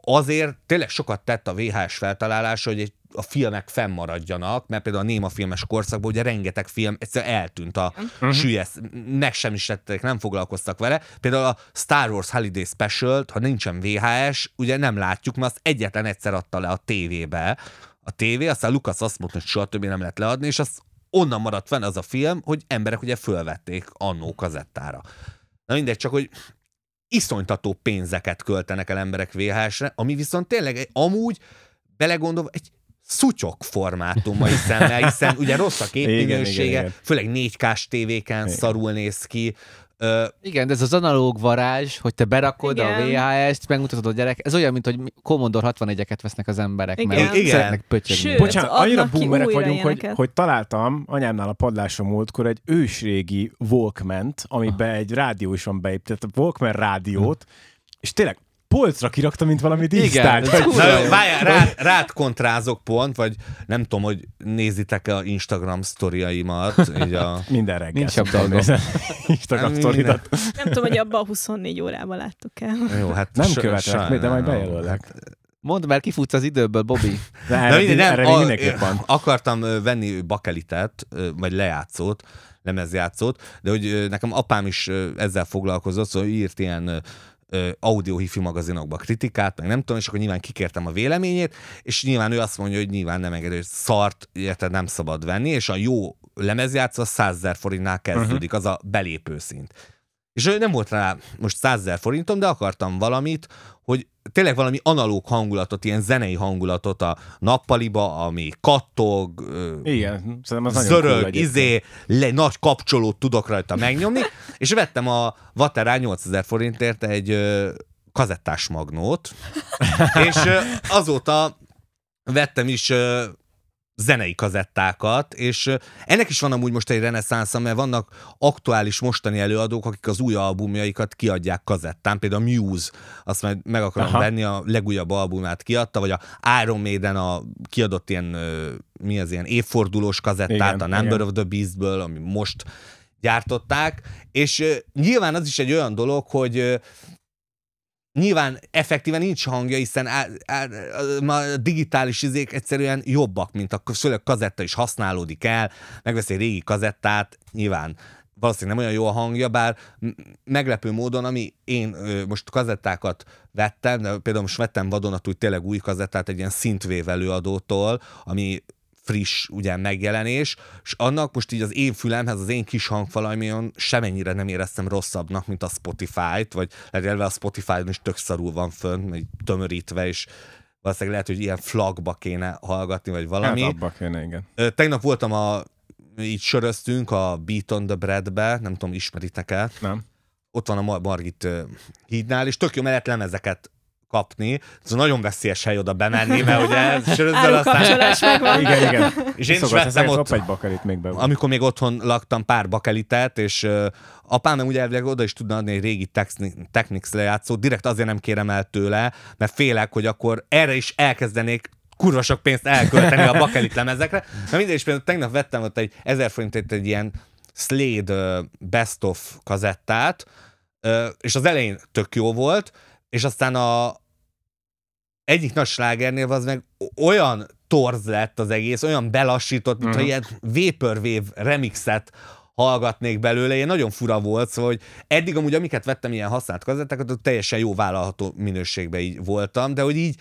A: azért tényleg sokat tett a VHS feltalálása, hogy egy, a filmek fennmaradjanak, mert például a néma filmes korszakban ugye rengeteg film egyszerűen eltűnt a
B: Mhm.
A: sülyesz, meg sem is tettek, nem foglalkoztak vele. Például a Star Wars Holiday special ha nincsen VHS, ugye nem látjuk, mert azt egyetlen egyszer adta le a tévébe. A tévé, aztán Lucas azt mondta, hogy soha többé nem lehet leadni, és az onnan maradt fenn az a film, hogy emberek ugye fölvették annó kazettára. Na mindegy, csak hogy iszonytató pénzeket költenek el emberek VHS-re, ami viszont tényleg amúgy belegondolva egy szutyok formátummal, hiszen, *laughs* hiszen ugye rossz a képminősége, főleg 4K-s tévéken
B: Igen.
A: szarul néz ki. Ö,
C: Igen, de ez az analóg varázs, hogy te berakod a
D: Igen.
C: VHS-t, megmutatod a gyerek, ez olyan, mint hogy Commodore 61-eket vesznek az emberek, mert
D: Igen.
C: igen.
A: Igen.
C: szeretnek pötyögni.
D: Sőt,
B: Bocsánat, annyira boomerek vagyunk, hogy,
D: ilyeneket.
B: hogy találtam anyámnál a padláson múltkor egy ősrégi walkman amiben egy rádió is van beépített, a Walkman rádiót, és tényleg polcra kirakta, mint valami dísztárgy. vagy-
C: kurva
A: Na, várjál, rád, rád kontrázok pont, vagy nem tudom, hogy nézitek-e a Instagram sztoriaimat, így a... *laughs*
B: Minden reggel.
C: Nincs
B: nézni. Instagram
A: Nem,
B: sztoridat.
D: Nem tudom, hogy abban a 24 órában láttuk el.
A: Jó, hát
B: Nem követlek még, de majd
A: sajnálom.
B: bejelöllek.
C: Mondd, mert kifutsz az időből, Bobby.
B: De
A: Na
B: erre,
A: mindegy, nem,
B: erre
A: a, akartam venni bakelitet, vagy lejátszót, lemezjátszót, de hogy nekem apám is ezzel foglalkozott, szóval írt ilyen audio hifi magazinokba kritikát, meg nem tudom, és akkor nyilván kikértem a véleményét, és nyilván ő azt mondja, hogy nyilván nem engedő, hogy szart, érted, nem szabad venni, és a jó lemezjátszó az 100 000 forintnál kezdődik, az a belépő szint. És nem volt rá most 100 000 forintom, de akartam valamit, hogy tényleg valami analóg hangulatot, ilyen zenei hangulatot a nappaliba, ami kattog,
B: Igen, az cool
A: zörög,
B: egyébként.
A: izé, le, nagy kapcsolót tudok rajta megnyomni, *laughs* és vettem a Vaterán 8000 forintért egy ö, kazettás magnót, *laughs* és ö, azóta vettem is ö, zenei kazettákat, és ennek is van amúgy most egy reneszánsza, mert vannak aktuális mostani előadók, akik az új albumjaikat kiadják kazettán, például a Muse, azt majd meg akarom
B: Aha.
A: Venni, a legújabb albumát kiadta, vagy a Iron Maiden a kiadott ilyen, mi az ilyen évfordulós kazettát,
B: Igen,
A: a Number
B: igen.
A: of the Beastből, ami most gyártották, és nyilván az is egy olyan dolog, hogy nyilván effektíven nincs hangja, hiszen a digitális izék egyszerűen jobbak, mint a főleg kazetta is használódik el, megveszi egy régi kazettát, nyilván valószínűleg nem olyan jó a hangja, bár meglepő módon, ami én ö, most kazettákat vettem, de például most vettem vadonatúj tényleg új kazettát egy ilyen szintvév előadótól, ami friss ugye megjelenés, és annak most így az én fülemhez, az én kis hangfalaion semennyire nem éreztem rosszabbnak, mint a Spotify-t, vagy legalább a Spotify-on is tök szarul van fönn, így tömörítve, és valószínűleg lehet, hogy ilyen flagba kéne hallgatni, vagy valami.
B: Hát abba kéne, igen.
A: Tegnap voltam a, így söröztünk a Beat on the Bread-be, nem tudom, ismeritek-e?
B: Nem.
A: Ott van a Mar- Margit hídnál, és tök jó, mert lehet lemezeket kapni. Ez nagyon veszélyes hely oda bemenni, mert ugye sörözdöl aztán...
D: Megvan.
B: Igen, igen.
A: És én is vettem ott,
B: egy bakalit még be.
A: amikor még otthon laktam, pár bakelitet, és uh, apám nem ugye elvileg oda is tudna adni egy régi Techni- Technics lejátszót, direkt azért nem kérem el tőle, mert félek, hogy akkor erre is elkezdenék kurva sok pénzt elkölteni a bakelit lemezekre. Na mindegy, és például tegnap vettem ott egy 1000 forintért egy ilyen Slade Best of kazettát, és az elején tök jó volt, és aztán a egyik nagy slágernél az meg olyan torz lett az egész, olyan belassított, mintha
B: Mhm.
A: ilyen Vaporwave remixet hallgatnék belőle, ilyen nagyon fura volt, szóval hogy eddig amúgy amiket vettem ilyen használt kazettákat, teljesen jó vállalható minőségben így voltam, de hogy így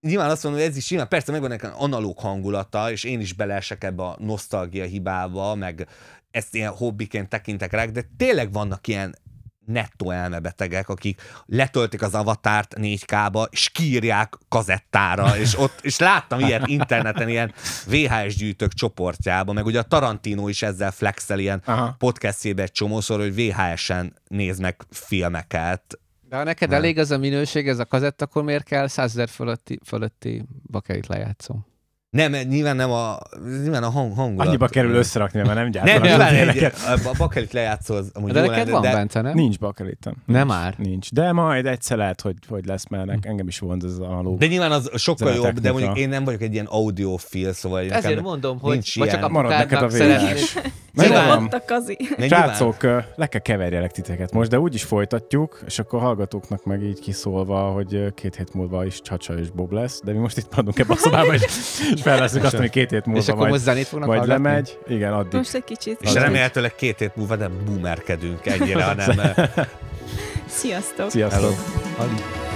A: nyilván azt mondom, hogy ez is nyilván persze megvan nekem analóg hangulata, és én is beleesek ebbe a nosztalgia hibába, meg ezt ilyen hobbiként tekintek rá, de tényleg vannak ilyen nettó elmebetegek, akik letöltik az avatárt 4K-ba, és kírják kazettára, és ott, és láttam ilyet interneten, ilyen VHS gyűjtők csoportjába, meg ugye a Tarantino is ezzel flexel ilyen
B: Aha.
A: podcastjébe egy csomószor, hogy VHS-en néznek filmeket.
C: De ha neked elég az a minőség, ez a kazett, akkor miért kell 100 ezer fölötti, fölötti bakerit lejátszó?
A: Nem, nyilván nem a, nyilván a hang, hangulat.
B: Annyiba kerül összerakni, mert nem
A: Nem,
B: gyártanak.
A: nyilván egy, a bakelit lejátszó az amúgy
C: De
A: jó
C: neked
A: lenne,
C: van,
A: de,
C: Bence, nem?
B: Nincs bakelitem.
C: Nem már?
B: Nincs. De majd egyszer lehet, hogy, hogy lesz, mert nek- engem is vonz ez a analóg.
A: de nyilván az sokkal
B: a
A: jobb, de mondjuk én nem vagyok egy ilyen audiofil, szóval
C: Ezért
A: nekem,
C: mondom, hogy
A: nincs
C: vagy csak
A: ilyen.
B: Marad neked a
C: szeretnéd.
B: Megvan.
D: Ott a kazi.
A: nyilván-
B: Srácok, le kell keverjelek titeket most, de úgy is folytatjuk, és akkor hallgatóknak meg így kiszólva, hogy két hét múlva is Csacsa és Bob lesz, de mi most itt maradunk ebbe a szobába, és, és felveszünk azt, hogy két hét
C: És
B: múlva
C: akkor most
B: majd,
C: zenét fognak
B: majd
C: hallgatni?
B: lemegy. Igen, addig.
D: Most egy kicsit.
A: És remélhetőleg két hét múlva nem boomerkedünk ennyire, *laughs* hanem
D: Sziasztok!
B: Sziasztok!
A: Hello.